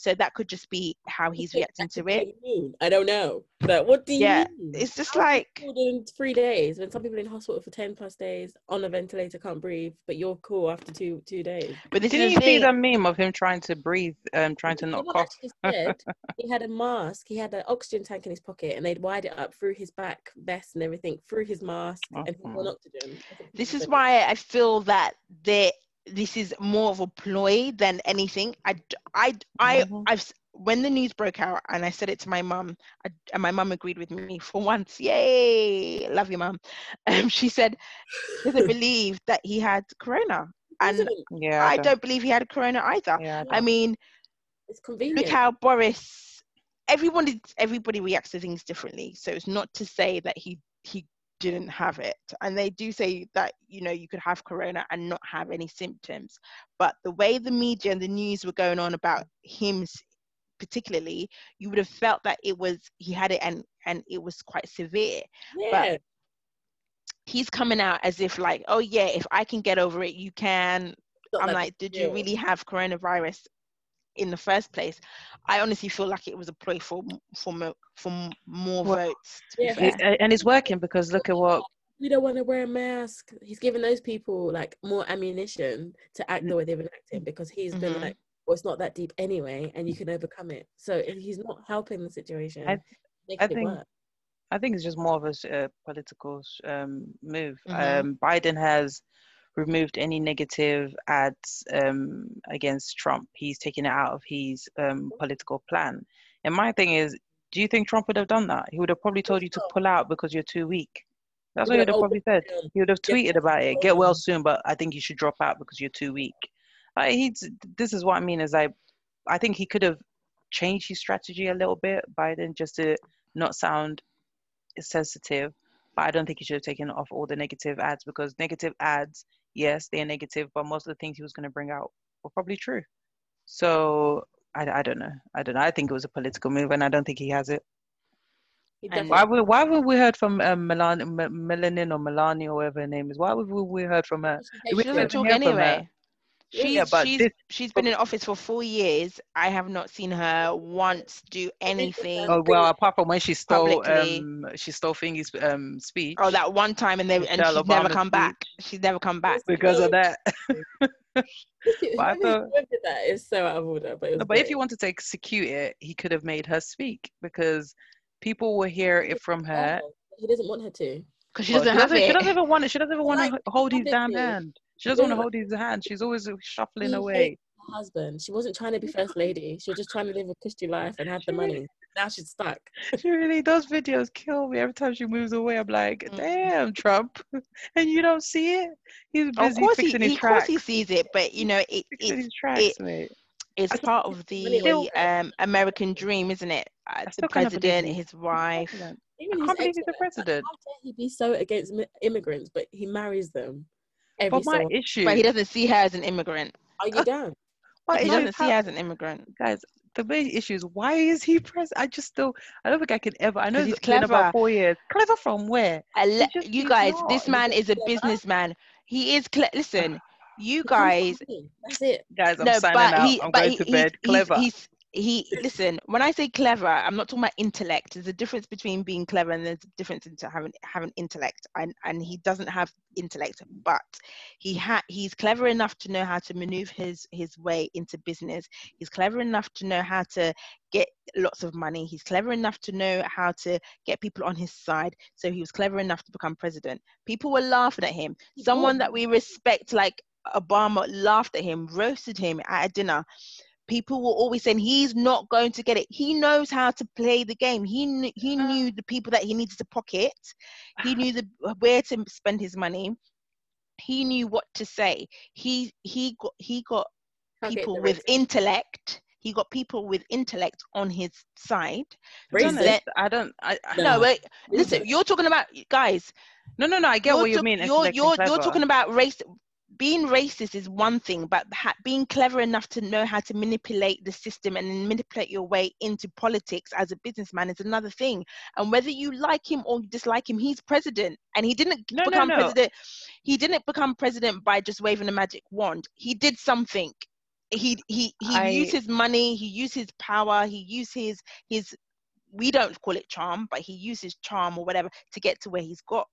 so that could just be how he's reacting to it. I don't know. But what do you yeah, mean? It's just how like in three days when some people in hospital for ten plus days on a ventilator can't breathe, but you're cool after two two days. But this Did you see the meme of him trying to breathe, um, trying to not cough? Said, he had a mask, he had an oxygen tank in his pocket, and they'd wired it up through his back vest and everything, through his mask, and he's on oxygen. This is why I feel that there this is more of a ploy than anything. I, I, I, mm-hmm. I've when the news broke out and I said it to my mum, and my mum agreed with me for once. Yay! Love you, mum. Um, she said, doesn't believe that he had corona, and yeah, I, don't. don't believe he had corona either. Yeah, I, I mean, it's convenient. Look how Boris. Everyone, everybody reacts to things differently. So it's not to say that he he didn't have it. And they do say that you know you could have corona and not have any symptoms. But the way the media and the news were going on about him particularly you would have felt that it was he had it and and it was quite severe. Yeah. but he's coming out as if like oh yeah if i can get over it you can. I'm like did you really have coronavirus in the first place, I honestly feel like it was a ploy for for for more well, votes. Yeah. And it's working because look at what we don't want to wear a mask. He's giving those people like more ammunition to act the way they've been acting because he's mm-hmm. been like, well, it's not that deep anyway, and you can overcome it. So he's not helping the situation. I, I think. I think it's just more of a uh, political um, move. Mm-hmm. Um, Biden has removed any negative ads um, against Trump. He's taken it out of his um, political plan. And my thing is, do you think Trump would have done that? He would have probably told you to pull out because you're too weak. That's what he would have probably said. He would have tweeted about it. Get well soon, but I think you should drop out because you're too weak. Like he's. This is what I mean. Is I, I think he could have changed his strategy a little bit, Biden, just to not sound sensitive. But I don't think he should have taken off all the negative ads because negative ads yes, they're negative, but most of the things he was going to bring out were probably true. So I, I don't know. I don't know. I think it was a political move, and I don't think he has it. And Why would why would we heard from um, Milan, M- Melanin or Melania or whatever her name is? Why would we heard from her? we She don't doesn't talk hear from her. anyway. Yeah, She's, yeah, but she's, this- she's been in office for four years. I have not seen her once do anything. Oh well, apart from when she stole um she stole Thingy's um speech Oh, that one time, and they and Michelle she's never come speech. back. She's never come back. because of that. But I thought- that is so out of order. But, No, but if great. you wanted to execute it, he could have made her speak because people will hear it from her. he doesn't want her to. Because she Well, doesn't have She it. doesn't even want it. She doesn't even want like to hold his damn hand. She doesn't want to hold his hand. She's always shuffling He away. Her husband. She wasn't trying to be first lady. She was just trying to live a Christian life and have the She really- money. Now she's stuck. She really, those videos kill me every time she moves away. I'm like, Mm. damn, Trump, and you don't see it. He's Of busy he, fixing his he, of course he sees it, but you know, it, Fixing it tracks, it- it's part of the really um, American dream, isn't it? Uh, the still cannot believe president, his wife. Even I can't believe he's the ex-wife, like, president. How dare he be so against immigrants, but he marries them every But my so issue, But he doesn't see her as an immigrant. Are you down? my He doesn't see her as an immigrant. guys, the main issue is why is he president? I just still, I don't think I can ever. I know it's he's been about four years. Clever from where? Ale- just- you guys, not. this man is a clever. businessman. He is. Cle- listen, you guys. That's it. Guys, I'm no, signing but out. he, I'm but going he, to he's- bed. he's, Clever. he's, he listen. When I say clever, I'm not talking about intellect. There's a difference between being clever and there's a difference into having having intellect. And and he doesn't have intellect, but he had he's clever enough to know how to maneuver his his way into business. He's clever enough to know how to get lots of money. He's clever enough to know how to get people on his side. So he was clever enough to become president. People were laughing at him. Someone that we respect, like Obama, laughed at him, roasted him at a dinner. People were always saying he's not going to get it. He knows how to play the game. He kn- he Uh. knew the people that he needed to pocket. He knew the where to spend his money. He knew what to say. He he got he got Can't people the with intellect. He got people with intellect on his side. To be Racist. honest, let- I don't. I, I, No. No, wait, listen. You're talking about guys. no, no, no. I get you're what you talk- mean. You're you're you're talking about race. Being racist is one thing, but ha- being clever enough to know how to manipulate the system and manipulate your way into politics as a businessman is another thing. And whether you like him or dislike him, he's president, and he didn't No, no, become no. president. He didn't become president by just waving a magic wand. He did something. He he he I- used his money. He used his power. He used his his. We don't call it charm, but he used his charm or whatever to get to where he's got.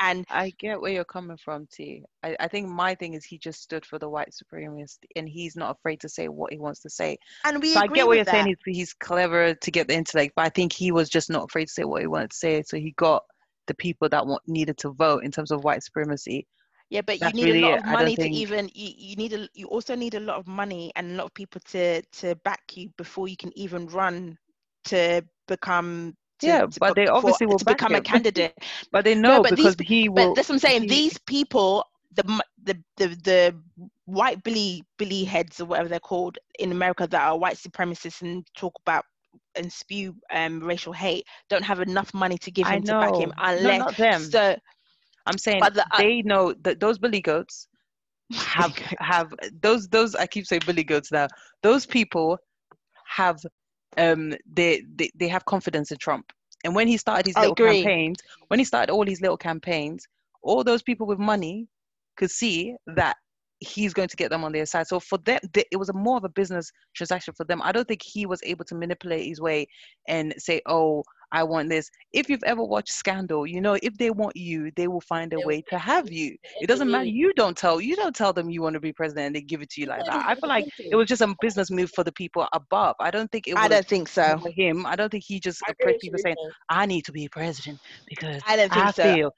And I get where you're coming from, T. I, I think my thing is he just stood for the white supremacist and he's not afraid to say what he wants to say. and we So I get what you're with saying. He's, he's clever to get the intellect, but I think he was just not afraid to say what he wanted to say. So he got the people that want, needed to vote in terms of white supremacy. Yeah, but you need really a lot of money to think- even you, you need a you also need a lot of money and a lot of people to to back you before you can even run to become to, Yeah, to but they for- obviously will to become a candidate. But they know but because these he will. but that's what I'm saying. he- These people, the the the the white Billy Billy heads or whatever they're called in America that are white supremacists and talk about and spew um, racial hate, don't have enough money to give him to back him know. No, not them. so. I'm saying but the- uh, they know that those billy goats have have those those I keep saying billy goats now. Those people have um they they, they have confidence in Trump. And when he started his I little agree. campaigns, when he started all these little campaigns, all those people with money could see that he's going to get them on their side. So for them, th- it was a more of a business transaction for them. I don't think he was able to manipulate his way and say, "Oh, I want this." If you've ever watched Scandal, you know if they want you, they will find a way to have you. It doesn't matter. You don't tell you don't tell them you want to be president and they give it to you like that. I feel like it was just a business move for the people above. I don't think it was I don't think so. for him. I don't think he just approached people saying, "I need to be president because I don't think I so. feel,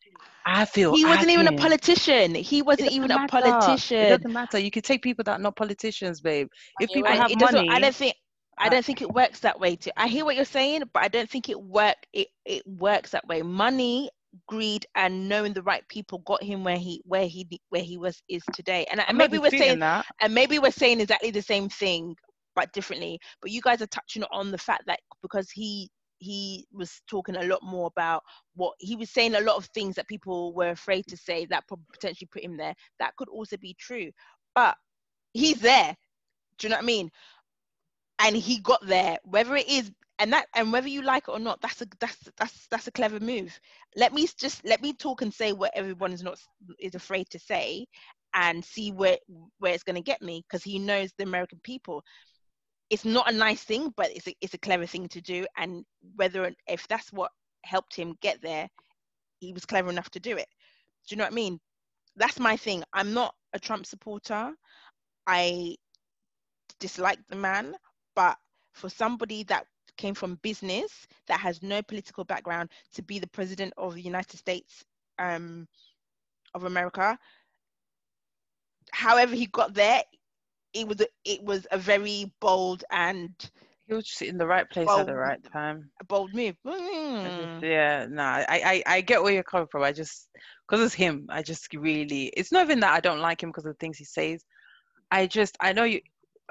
I feel." He wasn't even a politician. He wasn't even a matter. It politician. doesn't matter. You can take people that are not politicians, babe. If people. Have it money, I don't think. I don't think it works that way. Too. I hear what you're saying, but I don't think it work. It it works that way. Money, greed, and knowing the right people got him where he where he where he was is today. And, I- maybe we're saying that. and maybe we're saying exactly the same thing but differently. But you guys are touching on the fact that because he he was talking a lot more about what he was saying a lot of things that people were afraid to say that potentially put him there that could also be true but he's there do you know what i mean and he got there whether it is and that and whether you like it or not that's a that's that's that's a clever move. Let me just let me talk and say what everyone is not is afraid to say and see where where it's going to get me because he knows the american people. It's not a nice thing but it's a, it's a clever thing to do and whether if that's what helped him get there he was clever enough to do it. Do you know what i mean? That's my thing. I'm not a trump supporter. I dislike the man but for somebody that came from business that has no political background to be the president of the United States um, of America. However, he got there. It was a, it was a very bold and he was just in the right place bold, at the right time. A bold move. Mm. yeah, no, nah, I, I I get where you're coming from. I just because it's him. I just really. It's not even that I don't like him because of the things he says. I just I know you.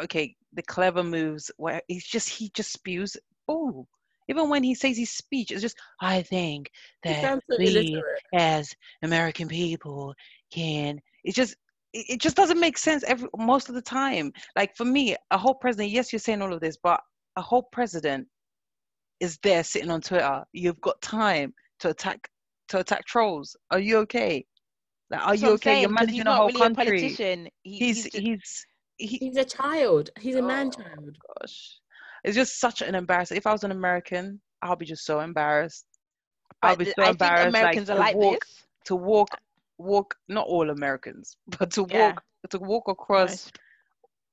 Okay, the clever moves where he's just he just spews oh even when he says his speech it's just i think that we as american people can it's just it just doesn't make sense every most of the time. Like for me a whole president yes you're saying all of this but a whole president is there sitting on twitter. You've got time to attack to attack trolls. Are you okay? Like, are you okay? Saying, you're managing a whole really country. a he, he's he's, he's he, he's a child. He's a oh, man child. Gosh, it's just such an embarrassment. If I was an American, I'll be just so embarrassed. I'll be so I embarrassed. Think Americans like, are like walk, this. To walk, walk. Not all Americans, but to yeah. walk, to walk across,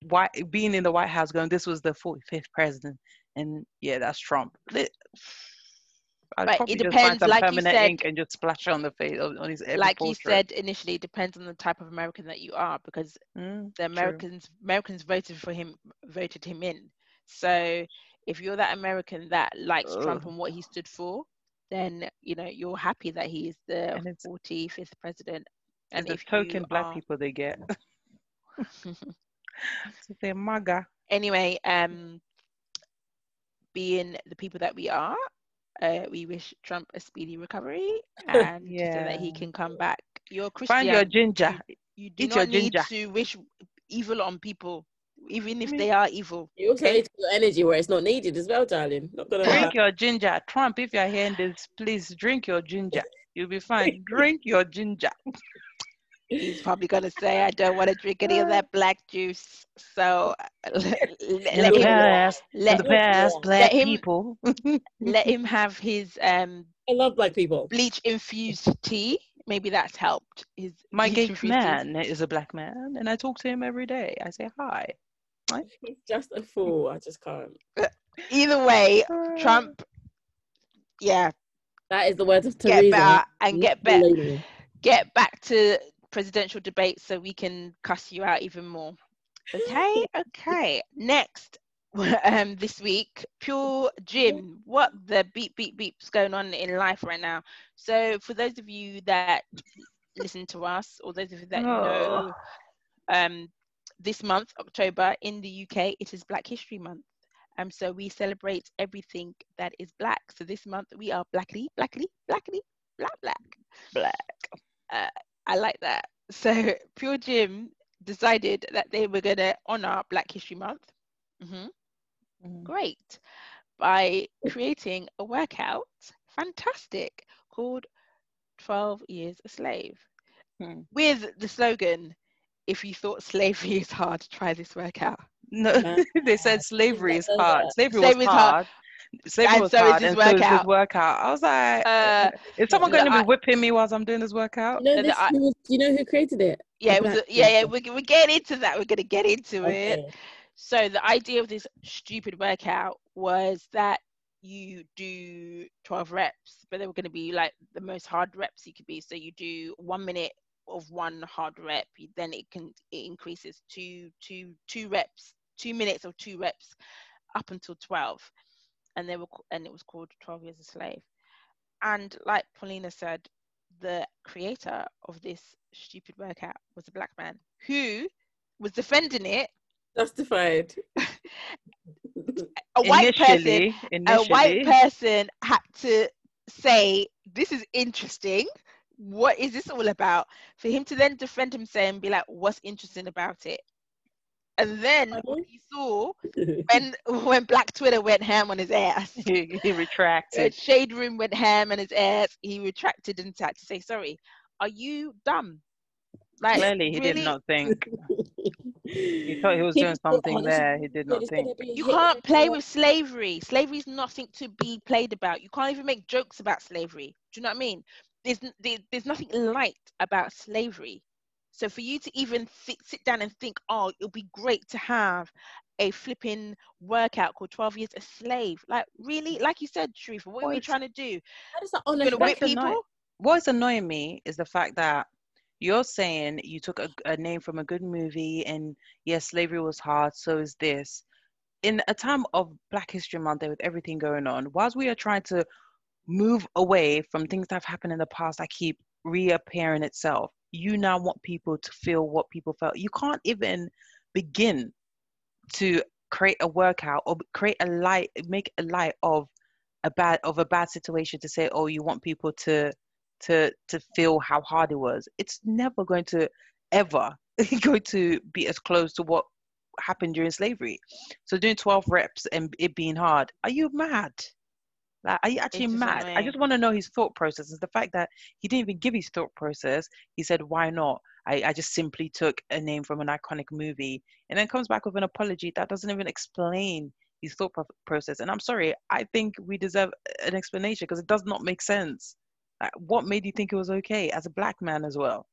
nice. white, being in the White House, going, "This was the 45th president," and yeah, that's Trump. I'd but it depends, like you said, ink and just splash on the face on his. Like you said initially, it depends on the type of American that you are, because mm, the Americans true. Americans voted for him, voted him in. So if you're that American that likes Ugh. Trump and what he stood for, then you know you're happy that he is the 45th president. And if token black are... people they get, so they're MAGA. Anyway, um, being the people that we are, uh, we wish Trump a speedy recovery and yeah. so that he can come back. You're Christian. Find your ginger. You, you do Eat not need ginger. to wish evil on people, even if they are evil. You also need to put energy where it's not needed as well, darling. Not gonna drink lie. your ginger. Trump, if you're hearing this, please drink your ginger. You'll be fine. drink your ginger. He's probably going to say, I don't want to drink any of that black juice. So let, let him, past, let, the past, black let him, people. let him have his um I love black people. Bleach infused tea. Maybe that's helped. His My gay man tea. is a black man and I talk to him every day. I say hi. Right? He's just a fool. I just can't. Either way, Trump yeah. That is the words of Theresa. Get better and get better. Get back to presidential debate so we can cuss you out even more. Okay, okay. Next, um, this week, Pure Gym. What the beep beep beeps going on in life right now? So, for those of you that listen to us, or those of you that oh. know, um, this month, October, in the UK, it is Black History Month. Um, so we celebrate everything that is black. So this month we are blackly, blackly, blackly, black, black, black. Uh, I like that. So Pure Gym decided that they were going to honor Black History Month. Mm-hmm. Mm. Great. By creating a workout, fantastic, called 12 Years a Slave. Mm. With the slogan, if you thought slavery is hard, try this workout. No, they said slavery is hard. Slavery, slavery was hard. hard slavery and was so hard, and workout. so is his workout. I was like, uh, is someone going to be whipping me whilst I'm doing this workout? No, this, was, you know who created it? Yeah, it was, yeah, yeah. We're, we're getting into that. We're going to get into okay. it. So the idea of this stupid workout was that you do 12 reps, but they were going to be like the most hard reps you could be. So you do one minute of one hard rep, then it can it increases to two two reps, two minutes of two reps, up until 12 and they were and it was called 12 years a slave. And like paulina said the creator of this stupid workout was a black man who was defending it. Justified a white initially, person initially. a white person had to say this is interesting. What is this all about? For him to then defend himself and be like what's interesting about it And then what he saw when when Black Twitter went ham on his ass. he, he retracted. Shade Room went ham on his ass. He retracted and had to say sorry. Are you dumb? Like Clearly, he really? did not think. He thought he was doing something there. He did not think. You can't play with slavery. Slavery is nothing to be played about. You can't even make jokes about slavery. Do you know what I mean? There's there, there's nothing light about slavery. So for you to even sit, sit down and think, oh, it'll be great to have a flipping workout called 12 Years a Slave. Like, really? Like you said, Sharifa, what Well, are we it's- trying to do? How does that You're honestly? going to whip that's annoying. people? What's annoying me is the fact that you're saying you took a, a name from a good movie, and yes, slavery was hard. So is this. In a time of Black History Month, there with everything going on, whilst we are trying to move away from things that have happened in the past that keep reappearing itself, you now want people to feel what people felt. You can't even begin to create a workout or create a light, make a light of a bad of a bad situation to say, oh, you want people to to to feel how hard it was. It's never going to ever going to be as close to what happened during slavery. So doing 12 reps and it being hard, are you mad? Like, are you actually mad? I just want to know his thought process. Is the fact that he didn't even give his thought process. He said, "Why not?" I, I just simply took a name from an iconic movie, and then comes back with an apology that doesn't even explain his thought process. And I'm sorry, I think we deserve an explanation because it does not make sense. Like, what made you think it was okay as a black man as well?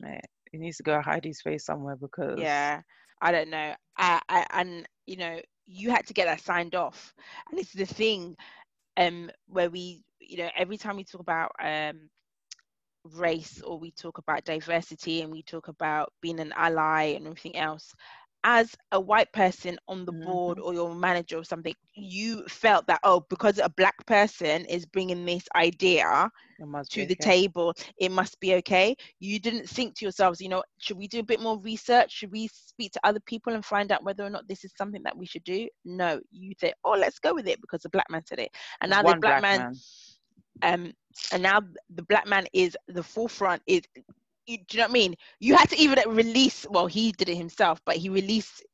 Man, he needs to go hide his face somewhere because Yeah, I don't know. I, I and you know, you had to get that signed off, and it's the thing, um, where we, you know, every time we talk about um race or we talk about diversity and we talk about being an ally and everything else, as a white person on the board or your manager or something, you felt that oh, because a black person is bringing this idea to the okay. table, it must be okay. You didn't think to yourselves, you know, should we do a bit more research? Should we speak to other people and find out whether or not this is something that we should do? No, you said, oh, let's go with it because the black man said it. And now One the black, man, um, and now the black man is the forefront. Is you, do you know what I mean? You had to even release. Well, he did it himself, but he released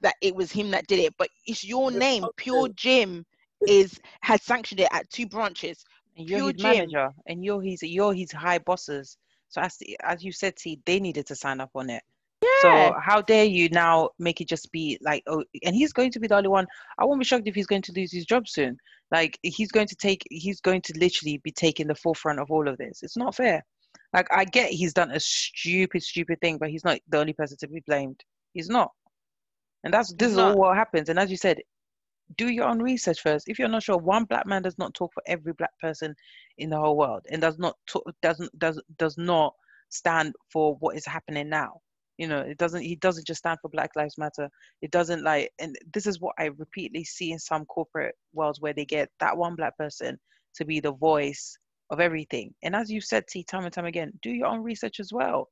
that it was him that did it. But it's your name. Pure Gym is had sanctioned it at two branches. And you're Pure his Jim. manager, and you're his you're his high bosses. So as as you said, see, they needed to sign up on it. Yeah. So how dare you now make it just be like oh, and he's going to be the only one. I won't be shocked if he's going to lose his job soon. Like he's going to take, he's going to literally be taking the forefront of all of this. It's not fair. Like I get he's done a stupid, stupid thing, but he's not the only person to be blamed. He's not. And that's this He's is all what happens. And as you said, do your own research first. If you're not sure, one black man does not talk for every black person in the whole world, and does not talk, doesn't does does not stand for what is happening now. You know, it doesn't. He doesn't just stand for Black Lives Matter. It doesn't like, and this is what I repeatedly see in some corporate worlds where they get that one black person to be the voice of everything. And as you've said, T, time and time again, do your own research as well.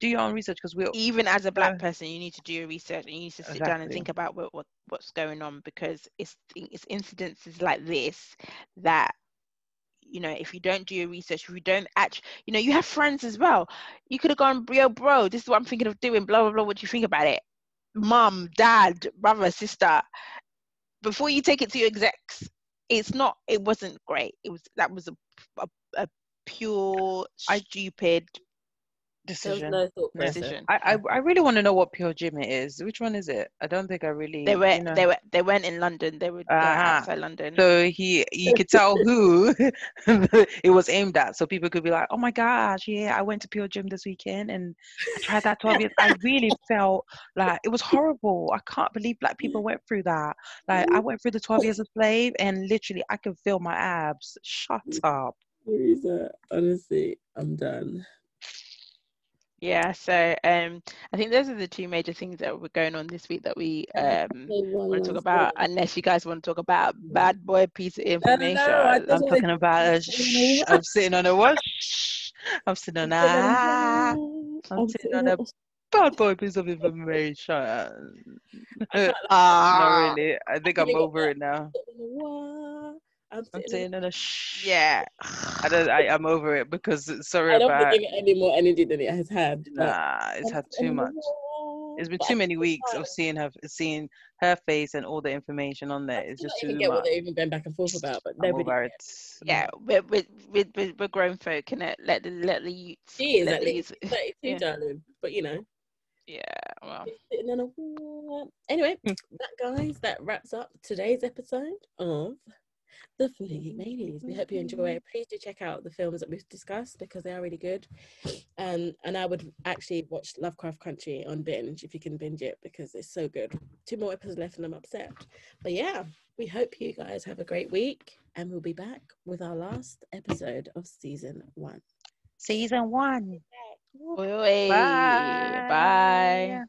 Do your own research because we're even as a black person you need to do your research and you need to sit down and think about what, what what's going on because it's it's incidences like this that you know if you don't do your research if you don't actually you know you have friends as well you could have gone yo bro this is what i'm thinking of doing blah blah blah what do you think about it mom dad brother sister before you take it to your execs it's not it wasn't great. It was that was a, a, a pure I- stupid decision. no thought process. decision I, I I really want to know what Pure Gym it is. Which one is it? I don't think I really. They were you know. they were they weren't in London. They were, they were Uh-huh. outside London. So he, you could tell who it was aimed at. So people could be like, "Oh my gosh, yeah, I went to Pure Gym this weekend and I tried that 12 years. I really felt like it was horrible. I can't believe black people went through that. Like I went through the 12 years of slave and literally I could feel my abs. Shut up. Teresa, honestly, I'm done. Yeah. So um, I think those are the two major things that were going on this week that we um want to talk about. Unless you guys want to talk about bad boy piece of information. I wanna talking about a. I'm sitting on a what? Shh. I'm sitting on a I'm sitting on a bad boy piece of information. Not Ah, really. I think I'm over it now. I'm I'm sitting saying in a shh. yeah. I don't. I, I'm over it because sorry I don't about. think it any more energy than it has had. Nah, it's I'm had too much. wall. It's been But too at many weeks of seeing her seeing her face and all the information on there. I It's just don't even too get what they're even going back and forth about, but nobody. over it. Yeah, we're we're, we're, we're, we're grown folk, and it let the let the youths. She is let at least 32, yeah. darling. But you know, Yeah, well, she's sitting on a wall. Anyway, Hmm. that guys, that wraps up today's episode of the Footy Ladies. We hope you enjoy mm-hmm. it. Please do check out the films that we've discussed because they are really good. And and I would actually watch Lovecraft Country on binge if you can binge it because it's so good. Two more episodes left and I'm upset. But yeah, we hope you guys have a great week and we'll be back with our last episode of season one. Season one. Oi, Bye. bye.